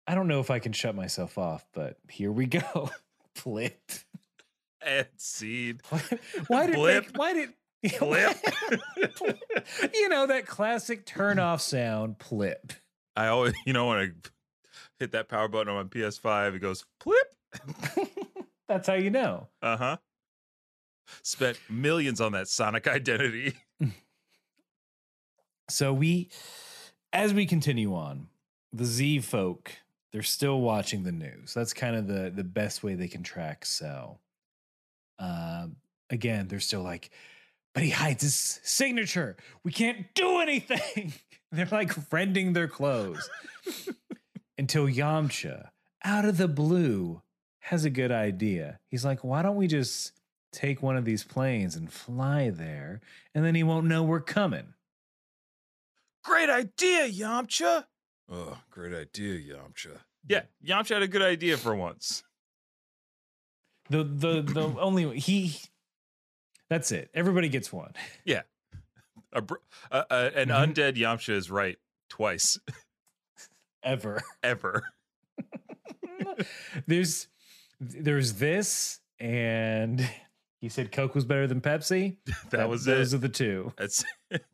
I don't know if I can shut myself off, but here we go. [laughs] Blip. And seed. Why did Blip. Make, why did [laughs] Blip. [laughs] you know that classic turn off sound plip. I always, you know, when I hit that power button on my PS5, it goes flip. That's how you know. Uh huh. Spent millions on that Sonic identity. So we as we continue on, the Z folk, they're still watching the news. That's kind of the the best way they can track Cell. Um again, they're still like, but he hides his signature. We can't do anything. [laughs] they're like rending their clothes. Until Yamcha, out of the blue, has a good idea. He's like, why don't we just take one of these planes and fly there, and then he won't know we're coming. Great idea, Yamcha. Oh, great idea, Yamcha. Yeah, Yamcha had a good idea for once. The the the [clears throat] only he that's it. Everybody gets one. Yeah. A, br- uh, uh, an Mhm. undead Yamcha is right twice [laughs] Ever. ever. [laughs] there's there's this and [laughs] He said Coke was better than Pepsi. That, was those it. are the two. That's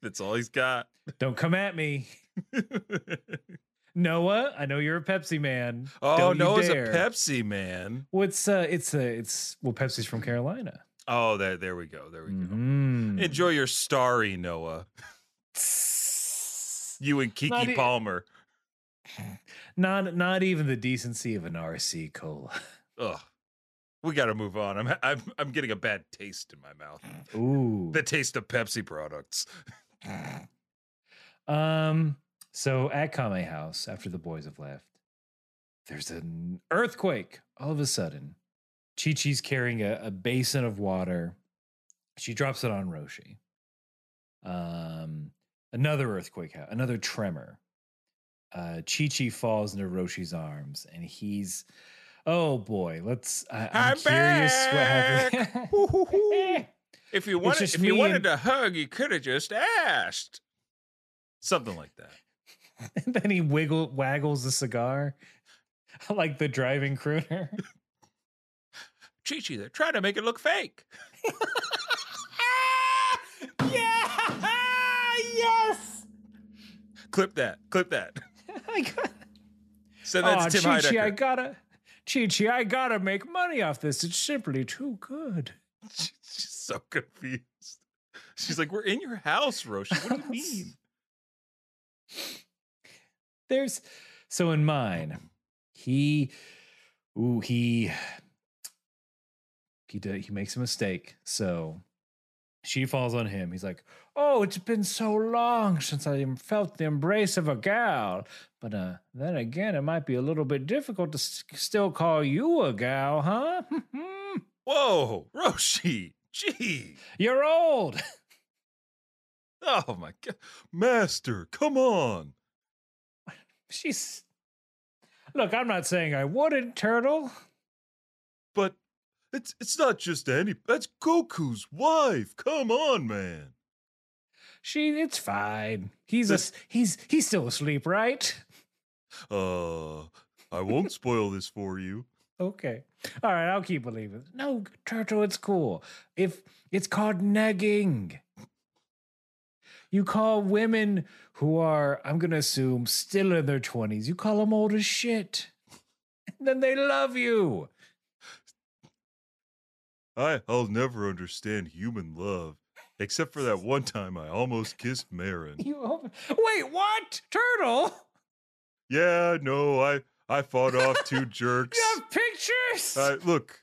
that's all he's got. Don't come at me. [laughs] Noah, I know you're a Pepsi man. oh, Don't Noah's a. Pepsi man. What's uh it's a it's well Pepsi's from Carolina. Oh, there, there we go. There we go. Mhm. Enjoy your starry, Noah. [laughs] You and Keke Not e- Palmer. [sighs] Not not even the decency of an RC cola. [laughs] Ugh. We got to move on. I'm, I'm I'm getting a bad taste in my mouth. Ooh. The taste of Pepsi products. Um so at Kame House, after the boys have left, there's an earthquake all of a sudden. Chi Chi's carrying a, a basin of water. She drops it on Roshi. Um, another earthquake, another tremor. Uh, Chi Chi falls into Roshi's arms, and he's, oh boy, let's. I, I'm, I'm curious what happened. [laughs] If you wanted, if you wanted and- to hug, you could have just asked. Something like that. [laughs] and then he wiggle waggles the cigar, [laughs] like the driving crooner. [laughs] Chi Chi, they're trying to make it look fake. yeah, yes. Clip that. Clip that. I got, Send that oh, to Tim Chi Chi. I gotta, Chi Chi, I gotta make money off this. It's simply too good. She's so confused. She's like, "We're in your house, Roshi. What do you mean?" There's so in mine, he, ooh, he, he did, he makes a mistake. So she falls on him. He's like, "Oh, it's been so long since I felt the embrace of a gal." But uh, then again, it might be a little bit difficult to s- still call you a gal, huh? [laughs] Whoa, Roshi. Gee. You're old. [laughs] Oh my god. Master, come on. She's. Look, I'm not saying I wouldn't, Turtle. But it's it's not just any that's Goku's wife. Come on, man. She, it's fine. He's a, he's he's still asleep, right? Uh I won't spoil this for you. Okay. All right, I'll keep believing. No, Turtle, it's cool. If it's called negging. You call women who are, I'm going to assume, still in their 20s, you call them old as shit. And then they love you. I I'll never understand human love. Except for that one time I almost kissed Marin. You Wait, what? Turtle? Yeah, no, I I fought off two [laughs] jerks. You have pictures? I, look,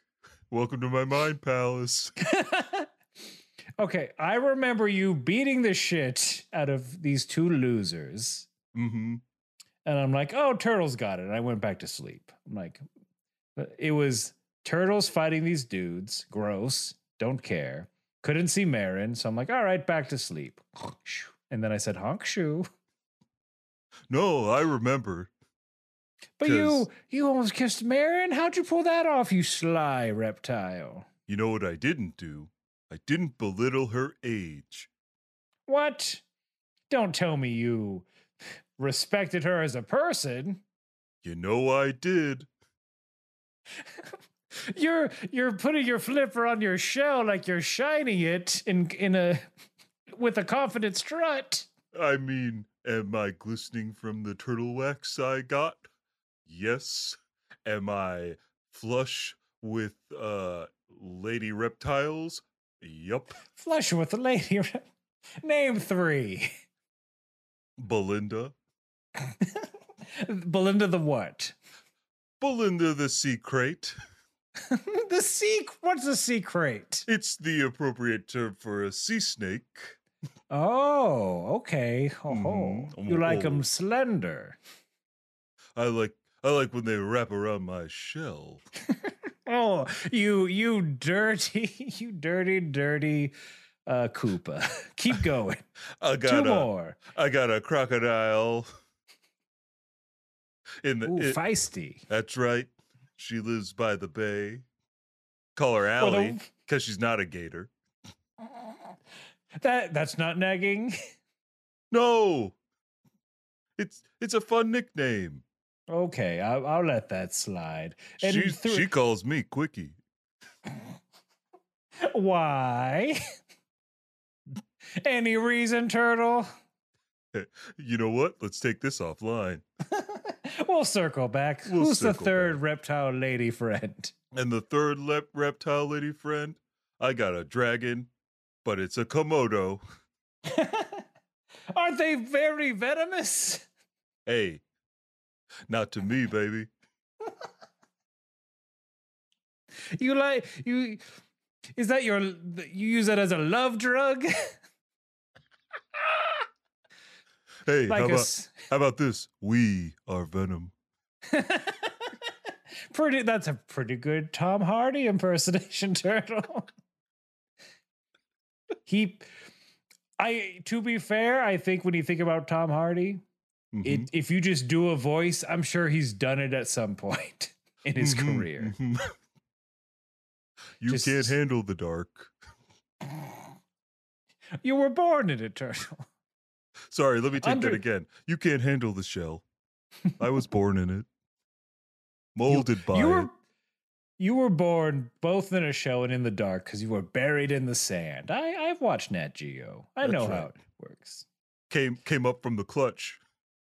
welcome to my mind palace. [laughs] okay, I remember you beating the shit out of these two losers. Mm-hmm. And I'm like, oh, Turtle's got it. And I went back to sleep. I'm like, it was Turtles fighting these dudes. Gross. Don't care. Couldn't see Marin. So I'm like, all right, back to sleep. And then I said, honk shoe. No, I remember. But you, you almost kissed Marin? How'd you pull that off, you sly reptile? You know what I didn't do? I didn't belittle her age. What? Don't tell me you respected her as a person. You know I did. [laughs] You're you're putting your flipper on your shell like you're shining it in in a [laughs] with a confident strut. I mean, am I glistening from the turtle wax I got? Yes. Am I flush with uh lady reptiles? Yup. Flush with the lady. [laughs] Name three. Belinda. [laughs] Belinda the what? Belinda the sea krait. [laughs] the sea. What's a sea krait? It's the appropriate term for a sea snake. Oh, okay. Ho ho. Mhm. You like Oh. them slender. I like I like when they wrap around my shell. Oh, you you dirty, [laughs] you dirty, dirty uh Koopa. [laughs] Keep going. [laughs] I got Two a, more. I got a crocodile. In the Ooh, it- feisty. That's right. She lives by the bay. Call her Allie because she's not a gator. That that's not nagging. No, it's it's a fun nickname. Okay, I'll, I'll let that slide. And She through- she calls me Quickie. [laughs] Why? [laughs] Any reason, Turtle? Eh, you know what? Let's take this offline. [laughs] We'll circle back. We'll Who's the third back. reptile lady friend? And the third lep- reptile lady friend, I got a dragon, but it's a Komodo. Aren't they very venomous? Hey, not to me, baby. [laughs] You like you? Is that your? You use that as a love drug? [laughs] Hey, Like how a about how about this? We are Venom. [laughs] pretty. That's a pretty good Tom Hardy impersonation, Turtle. he, I. To be fair, I think when you think about Tom Hardy, Mhm. it, if you just do a voice, I'm sure he's done it at some [laughs] point in his Mhm, career. mhm. [laughs] you Just- can't handle the dark. [laughs] You were born in it, Turtle. Sorry, let me take Under- that again. You can't handle the shell. I was born in it. Molded by you it. were you were born both in a shell and in the dark because you were buried in the sand. I I've watched Nat Geo. I That's know how it works. Came came up from the clutch.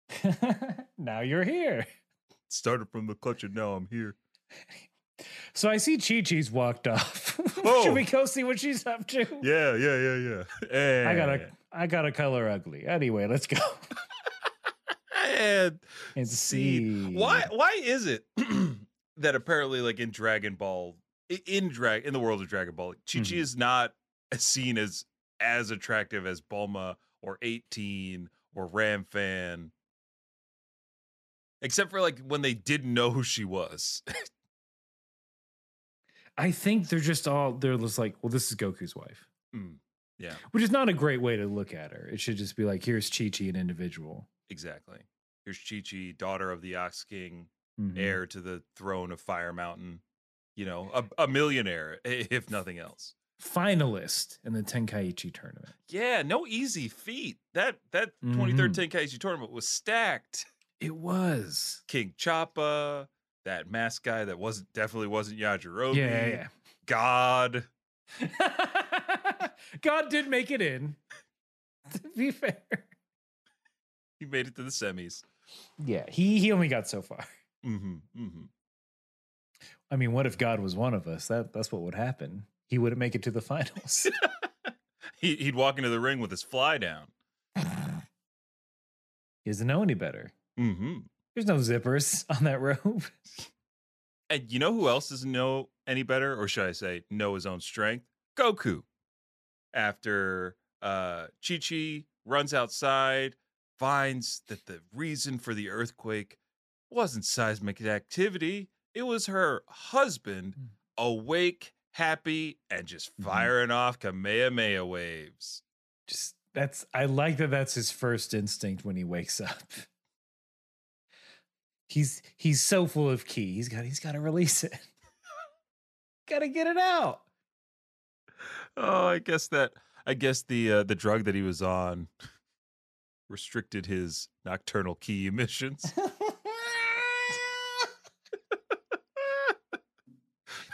[laughs] now you're here. Started from the clutch and now I'm here. So I see Chi Chi's walked off. Oh. [laughs] Should we go see what she's up to? Yeah, yeah, yeah, yeah. I got And- a I got a color ugly. Anyway, let's go and [laughs] and see see why why is it [clears throat] that apparently like in Dragon Ball in drag in the world of Dragon Ball, Chi Chi Mhm. is not seen as as attractive as Bulma or 18 or Ranfan. Except for like when they didn't know who she was. [laughs] I think they're just all they're just like, well, this is Goku's wife. Mm, yeah, Which is not a great way to look at her. It should just be like, here's Chi Chi, an individual. exactly. Here's Chi Chi, daughter of the Ox King, Mhm. heir to the throne of Fire Mountain. You know, a, a millionaire, if nothing else. Finalist in the Tenkaichi tournament. Yeah, no easy feat. That that 2013 Mhm. Tenkaichi tournament was stacked. [laughs] It was. King Chappa, that mask guy that wasn't definitely wasn't Yajirobe. Yeah, God. yeah. [laughs] God did make it in. [laughs] To be fair. He made it to the semis. Yeah, he he only got so far. [laughs] Mm-hmm. Mm-hmm. I mean, what if God was one of us? That that's what would happen. He wouldn't make it to the finals. He, he'd walk into the ring with his fly down. he doesn't know any better. Mm-hmm. There's no zippers [laughs] on that robe. And you know who else doesn't know any better, or should I say, know his own strength? Goku. After uh, Chi Chi runs outside, finds that the reason for the earthquake wasn't seismic activity, it was her husband awake, happy, and just firing off Kamehameha waves. Just that's I like that that's his first instinct when he wakes up. He's he's so full of ki. He's got he's got to release it. [laughs] got to get it out. Oh, I guess that I guess the uh, the drug that he was on restricted his nocturnal ki [laughs] emissions. [laughs]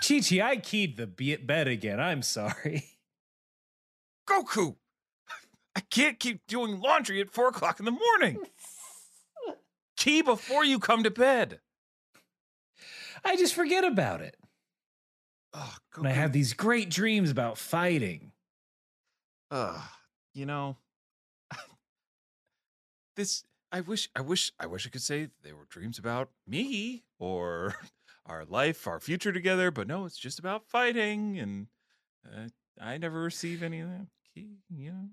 Chi Chi, I keyed the be- bed again. I'm sorry. Goku, I can't keep doing laundry at four o'clock in the morning. Key before you come to bed. I just forget about it. Oh, And I have these great dreams about fighting. uh, you know, this. I wish, I wish, I wish I could say they were dreams about me or [laughs] our life, our future together. But no, it's just about fighting, and uh, I never receive any of that. Key, you know.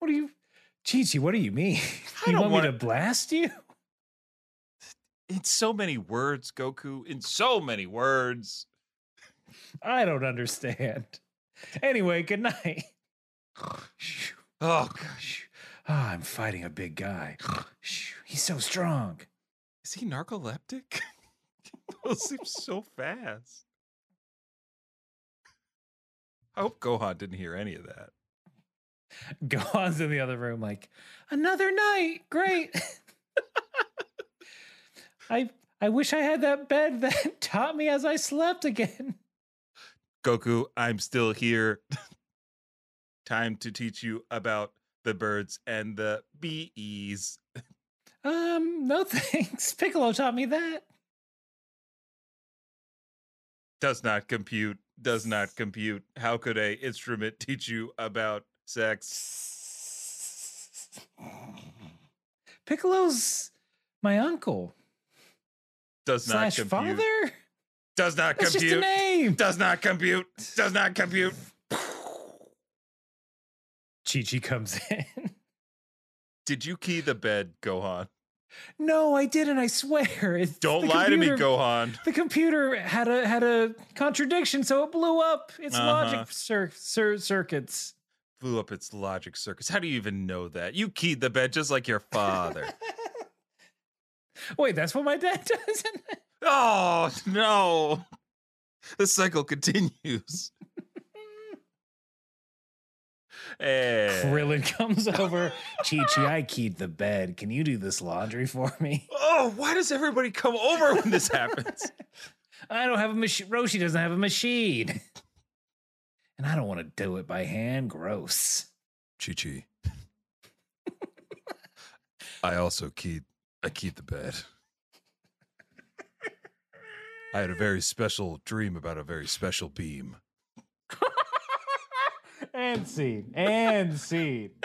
What do you, Chi Chi? What do you mean? [laughs] I you don't want me to blast you? In so many words, Goku. In so many words. I don't understand. Anyway, good night. [sighs] Oh gosh, [sighs] Ah, I'm fighting a big guy. [sighs] He's so strong. is he narcoleptic? [laughs] Those seem so fast. I hope Gohan didn't hear any of that. [laughs] Gohan's in the other room, like another night. Great. [laughs] I I wish I had that bed that [laughs] taught me as I slept again. Goku, I'm still here. Time to teach you about the birds and the bees. Um, no thanks. Piccolo taught me that. Does not compute. Does not compute. How could a instrument teach you about sex? Piccolo's my uncle. Does not Slash compute. father? Does not That's just a compute. name. Does not compute. Does not compute. Chi Chi comes [laughs] in. Did you key the bed, Gohan? No, I didn't. I swear. [laughs] It's Don't lie to me, Gohan. The computer had a had a contradiction, so it blew up its Uh-huh. logic cir- cir- circuits. Blew up its logic circuits. How do you even know that? You keyed the bed just like your father. [laughs] Wait, that's what my dad [laughs] does. oh no! The cycle continues. Eh. Krillin comes over. [laughs] Chi Chi, I keyed the bed. Can you do this laundry for me? Oh, why does everybody come over when this happens? I don't have a machine. Roshi doesn't have a machine. And I don't want to do it by hand. Gross. Chi Chi. I also keyed I keyed the bed. I had a very special dream about a very special beam. And scene. And scene. [laughs]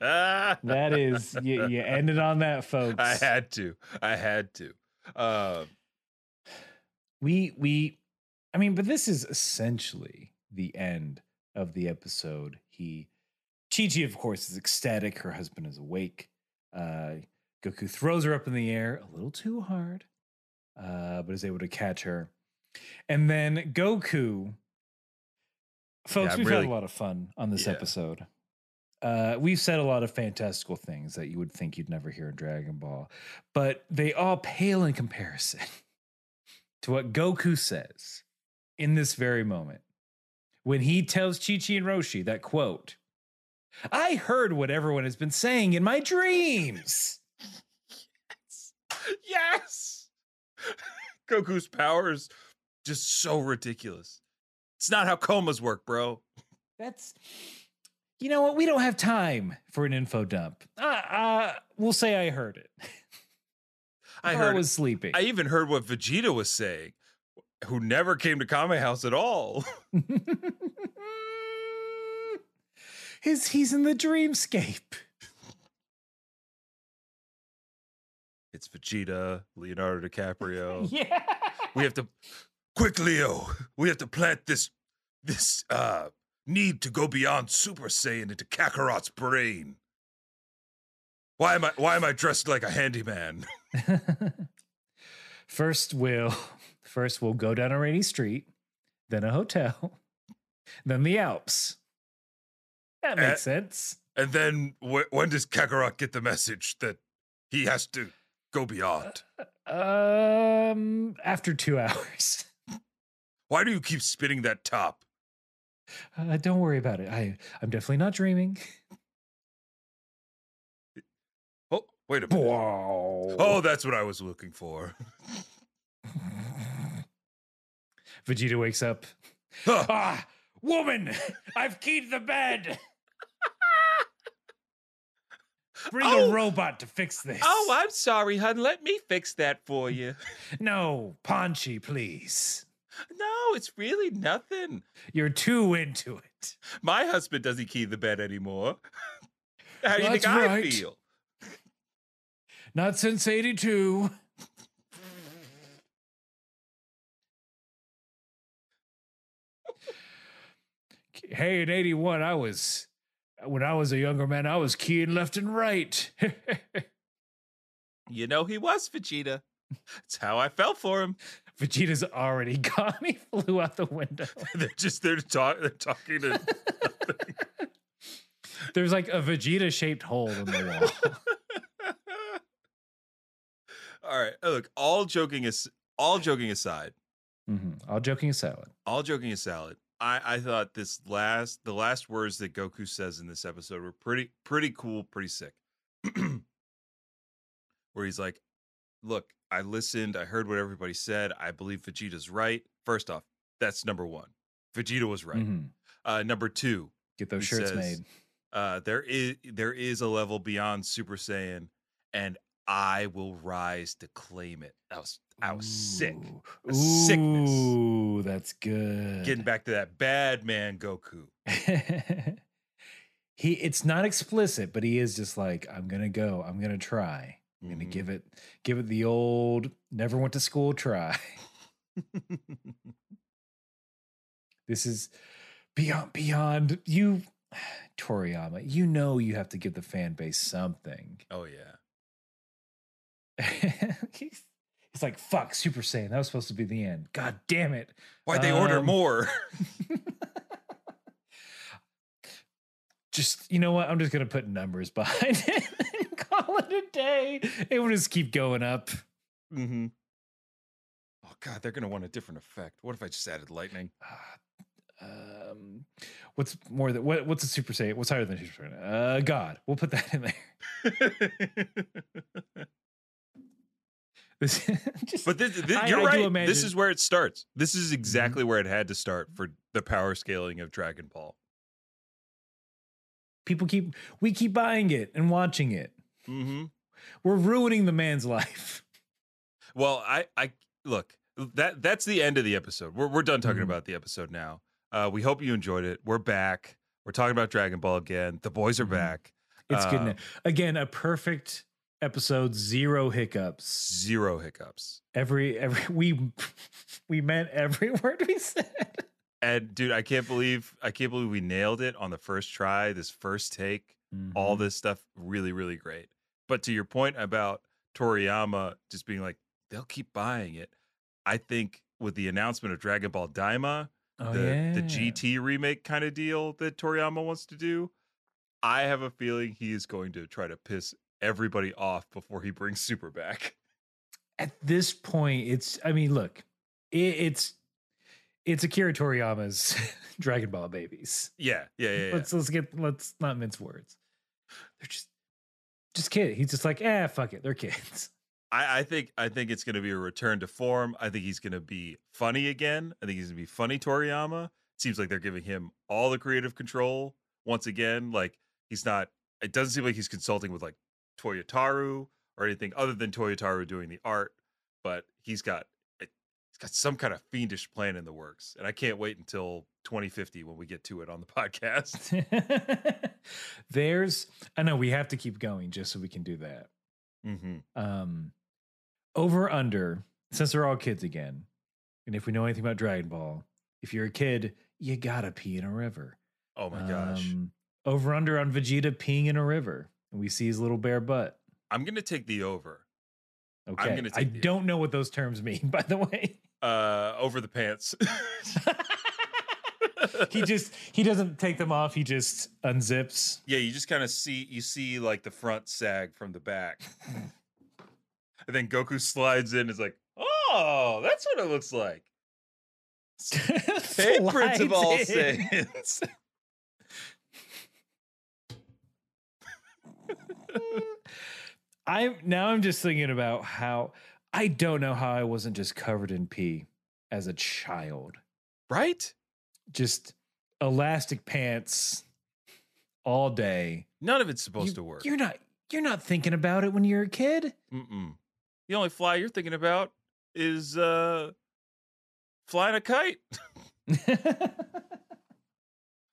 That is, you, you ended on that, folks. I had to. I had to. Uh, we we i mean but this is essentially the end of the episode. He chi-chi of course is ecstatic. Her husband is awake. Uh goku throws her up in the air a little too hard uh but is able to catch her. And then goku folks I'm we've really- had a lot of fun on this Yeah. episode. Uh, we've said a lot of fantastical things that you would think you'd never hear in Dragon Ball, but they all pale in comparison [laughs] to what Goku says in this very moment when he tells Chi Chi and Roshi that quote, I heard what everyone has been saying in my dreams. [laughs] yes. [laughs] Goku's power is just so ridiculous. It's not how comas work, bro. That's, you know what? We don't have time for an info dump. Uh, uh, we'll say I heard it. I I heard was sleeping. I even heard what Vegeta was saying, who never came to Kame House at all. [laughs] His, he's in the dreamscape. It's Vegeta, Leonardo DiCaprio. [laughs] Yeah. We have to quick, Leo. We have to plant this this uh need to go beyond Super Saiyan into Kakarot's brain. Why am I why am I dressed like a handyman? [laughs] first we'll first we'll go down a rainy street, then a hotel, [laughs] then the Alps. That makes Uh, sense. And then wh- when does Kakarot get the message that he has to go beyond? [laughs] Um, after two [laughs] hours. Why do you keep spinning that top? Uh, don't worry about it. I I'm definitely not dreaming. Oh, wait a minute. Wow. Oh, that's what I was looking for. Vegeta wakes up. [laughs] ah, woman! I've keyed the bed. Bring Oh. a robot to fix this. Oh, I'm sorry, hun. Let me fix that for you. [laughs] no, Ponchi, please. No, it's really nothing. You're too into it. My husband doesn't key the bed anymore. How do you That's think I right. feel? Not since 82. Hey, in 81, I was, when I was a younger man, I was keying left and right. [laughs] You know he was Vegeta. It's how I felt for him. Vegeta's already [laughs] gone. He flew out the window. [laughs] they're just they're, talk, they're talking to There's like a Vegeta shaped hole in the wall. All right. Look, all joking is all joking aside, Mhm. All joking aside. all joking aside, I I thought this last the last words that Goku says in this episode were pretty pretty cool, pretty sick. [clears throat] Where he's like, "Look, I listened, I heard what everybody said. I believe Vegeta's right. First off, that's number 1. Vegeta was right. Mhm. Uh, number two, Get those shirts says, made. Uh, there is there is a level beyond Super Saiyan, and I will rise to claim it. I was I was sick. A sickness. Ooh, that's good. Getting back to that bad man Goku. [laughs] he it's not explicit, but he is just like, I'm gonna go, I'm gonna try. I'm gonna give mm-hmm. it give it the old never went to school try. [laughs] this is beyond beyond you [sighs] Toriyama, you know you have to give the fan base something. oh yeah. [laughs] he's, he's like, fuck, Super Saiyan. That was supposed to be the end. God damn it. Why'd they order Um, more? [laughs] Just, you know what? I'm just going to put numbers behind [laughs] it and call it a day. It will just keep going up. mm-hmm. Oh god, they're gonna want a different effect. What if I just added lightning? [sighs] Um, what's more than what, what's a Super Saiyan? What's higher than Super Saiyan? Uh, God. We'll put that in there. This, [laughs] just, But this, this I- you're I right. This Mm-hmm. is where it starts. This is exactly where it had to start for the power scaling of Dragon Ball. people keep, we keep buying it and watching it. Mm-hmm. We're ruining the man's [laughs] life. Well, I, I look that that's the end of the episode. We're we're done talking Mhm. about the episode now. Uh, we hope you enjoyed it. We're back. We're talking about Dragon Ball again. The boys are Mhm. back. It's good. Uh, now. Again, a perfect episode, zero hiccups. Zero hiccups. Every every we [laughs] we meant every [laughs] word we said. And dude, I can't believe I can't believe we nailed it on the first try. This first take, all Mm-hmm. this stuff, really, really great. But to your point about Toriyama just being like, they'll keep buying it. I think with the announcement of Dragon Ball Daima, Oh, the, yeah. the GT remake kind of deal that Toriyama wants to do, I have a feeling he is going to try to piss everybody off before he brings Super back. At this point, it's. I mean, look, it, it's it's Akira Toriyama's [laughs] Dragon Ball babies. Yeah, yeah, yeah. yeah. Let's let's get let's not mince words. They're just just kid. He's just like, eh, fuck it. They're kids. [laughs] I, I think I think it's going to be a return to form. I think he's going to be funny again. I think he's going to be funny Toriyama. seems like they're giving him all the creative control once again. Like he's not. It doesn't seem like he's consulting with like Toyotarou or anything other than Toyotarou doing the art. But he's got he's got some kind of fiendish plan in the works, and I can't wait until 2050 when we get to it on the [laughs] podcast. [laughs] There's. I know we have to keep going just so we can do that. hmm um over under since they're all kids again and if we know anything about dragon ball if you're a kid you gotta pee in a river Oh my gosh, Um, over under on vegeta peeing in a river and we see his little bare butt I'm going to take the over. okay gonna i don't know what those terms mean [laughs] by the way Uh, over the pants. [laughs] he just he doesn't take them off he just unzips Yeah, you just kind of see you see like the front sag from the back. [laughs] and then Goku slides in is like, "Oh, that's what it looks like." Hey, Prince of All Slides in. Saiyans. I now I'm just thinking about how I don't know how I wasn't just covered in pee as a child. right? Just elastic pants all day. None of it's supposed You- to work. You're not you're not thinking about it when you're a kid. Mm-mm. The only fly you're thinking about is uh flying a kite [laughs]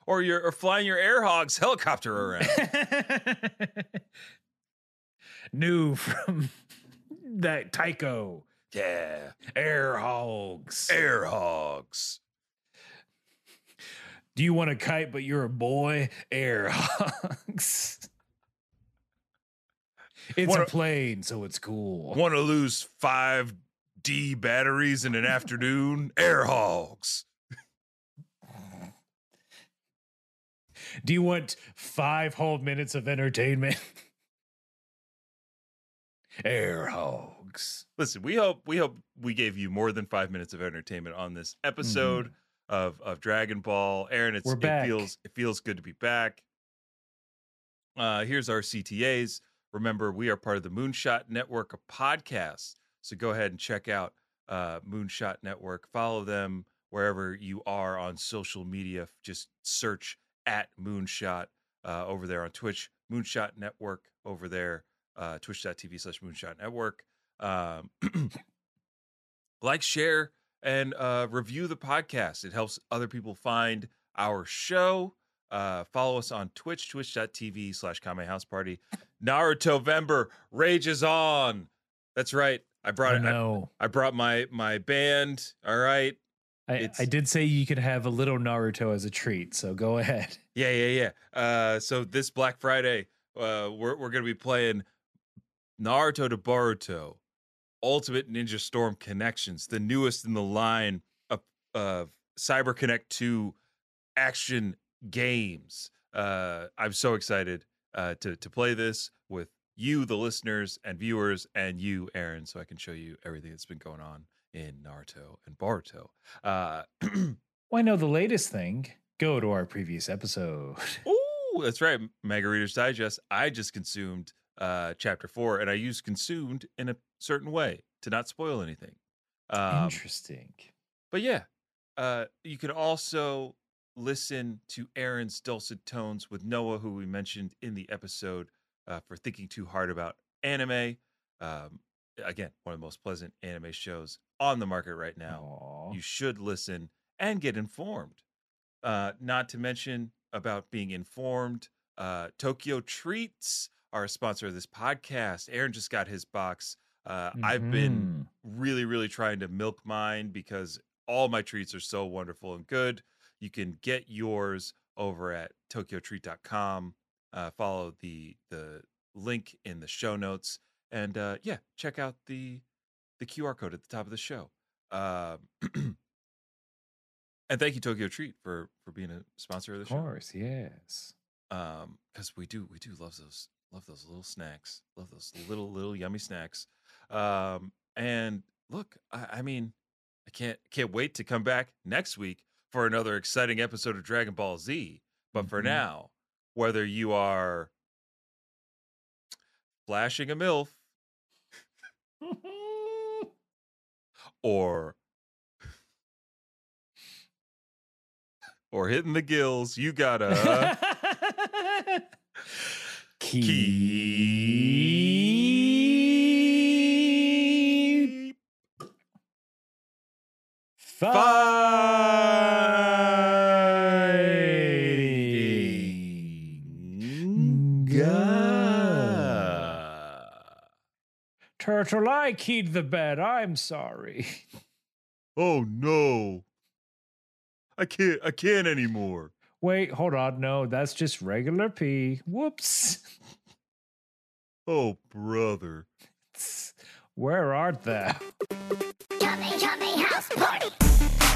or you're or flying your air hogs helicopter around. [laughs] New from [laughs] that Tyco yeah, air hogs. air hogs. Do you want a kite but you're a boy? Air hogs. It's Wanna- a plane, so it's cool. Want to lose 5D batteries in an afternoon? Air hogs. Do you want five whole minutes of entertainment? [laughs] Air hogs. Listen, we hope we hope we gave you more than five minutes of entertainment on this episode of of Dragon Ball. Aaron, it's it feels it feels good to be back. Uh, here's our CTAs. Remember, we are part of the Moonshot Network of podcasts. So go ahead and check out uh, Moonshot Network. Follow them wherever you are on social media. Just search at Moonshot uh, over there on Twitch, Moonshot Network over there, uh, twitch.tv slash Moonshot Network. Um, [clears throat] like, share, and uh, review the podcast. It helps other people find our show. Uh, follow us on Twitch, twitch.tv slash Kame House Party. Naruto Vember rages on. That's right. I brought Oh, it. I- no. I, brought my my band. All right. I, I did say you could have a little Naruto as a treat, so go ahead. [laughs] Yeah, yeah, yeah. Uh, so this Black Friday, uh, we're we're gonna be playing Naruto to Boruto, Ultimate Ninja Storm Connections, the newest in the line of of Cyber Connect 2 action games. Uh, I'm so excited uh, to to play this with you, the listeners and viewers, and you, Aaron, so I can show you everything that's been going on in Naruto and Boruto. Uh, [clears throat] Well, I know the latest thing. Go to our previous episode. [laughs] Ooh, that's right. Mega Reader's Digest. I just consumed uh chapter four, and I used consumed in a certain way to not spoil anything. Um, Interesting. but yeah, uh, you can also listen to Aaron's dulcet tones with Noah, who we mentioned in the episode uh, for thinking too hard about anime. Um, again, one of the most pleasant anime shows on the market right now. Aw. You should listen and get informed. Uh, not to mention about being informed. Uh, Tokyo Treats are a sponsor of this podcast. Aaron just got his box. Uh, I've been really, really trying to milk mine because all my treats are so wonderful and good. You can get yours over at tokyotreat.com. Uh, follow the the link in the show notes, and uh, yeah, check out the the QR code at the top of the show. Um, [clears throat] and thank you Tokyo Treat for for being a sponsor of the show. Of course, yes. um because we do we do love those love those little snacks love those little little yummy snacks um and look i, I mean i can't can't wait to come back next week for another exciting episode of dragon ball z but for Mhm. now whether you are flashing a milf or or hitting the gills you gotta [laughs] Keep Turtle, I keyed the bed. I'm sorry. [laughs] Oh no. I can't I can't anymore. Wait, hold on. No, that's just regular pee. Whoops. Oh brother. [laughs] Where art thou? Yummy, yummy house party.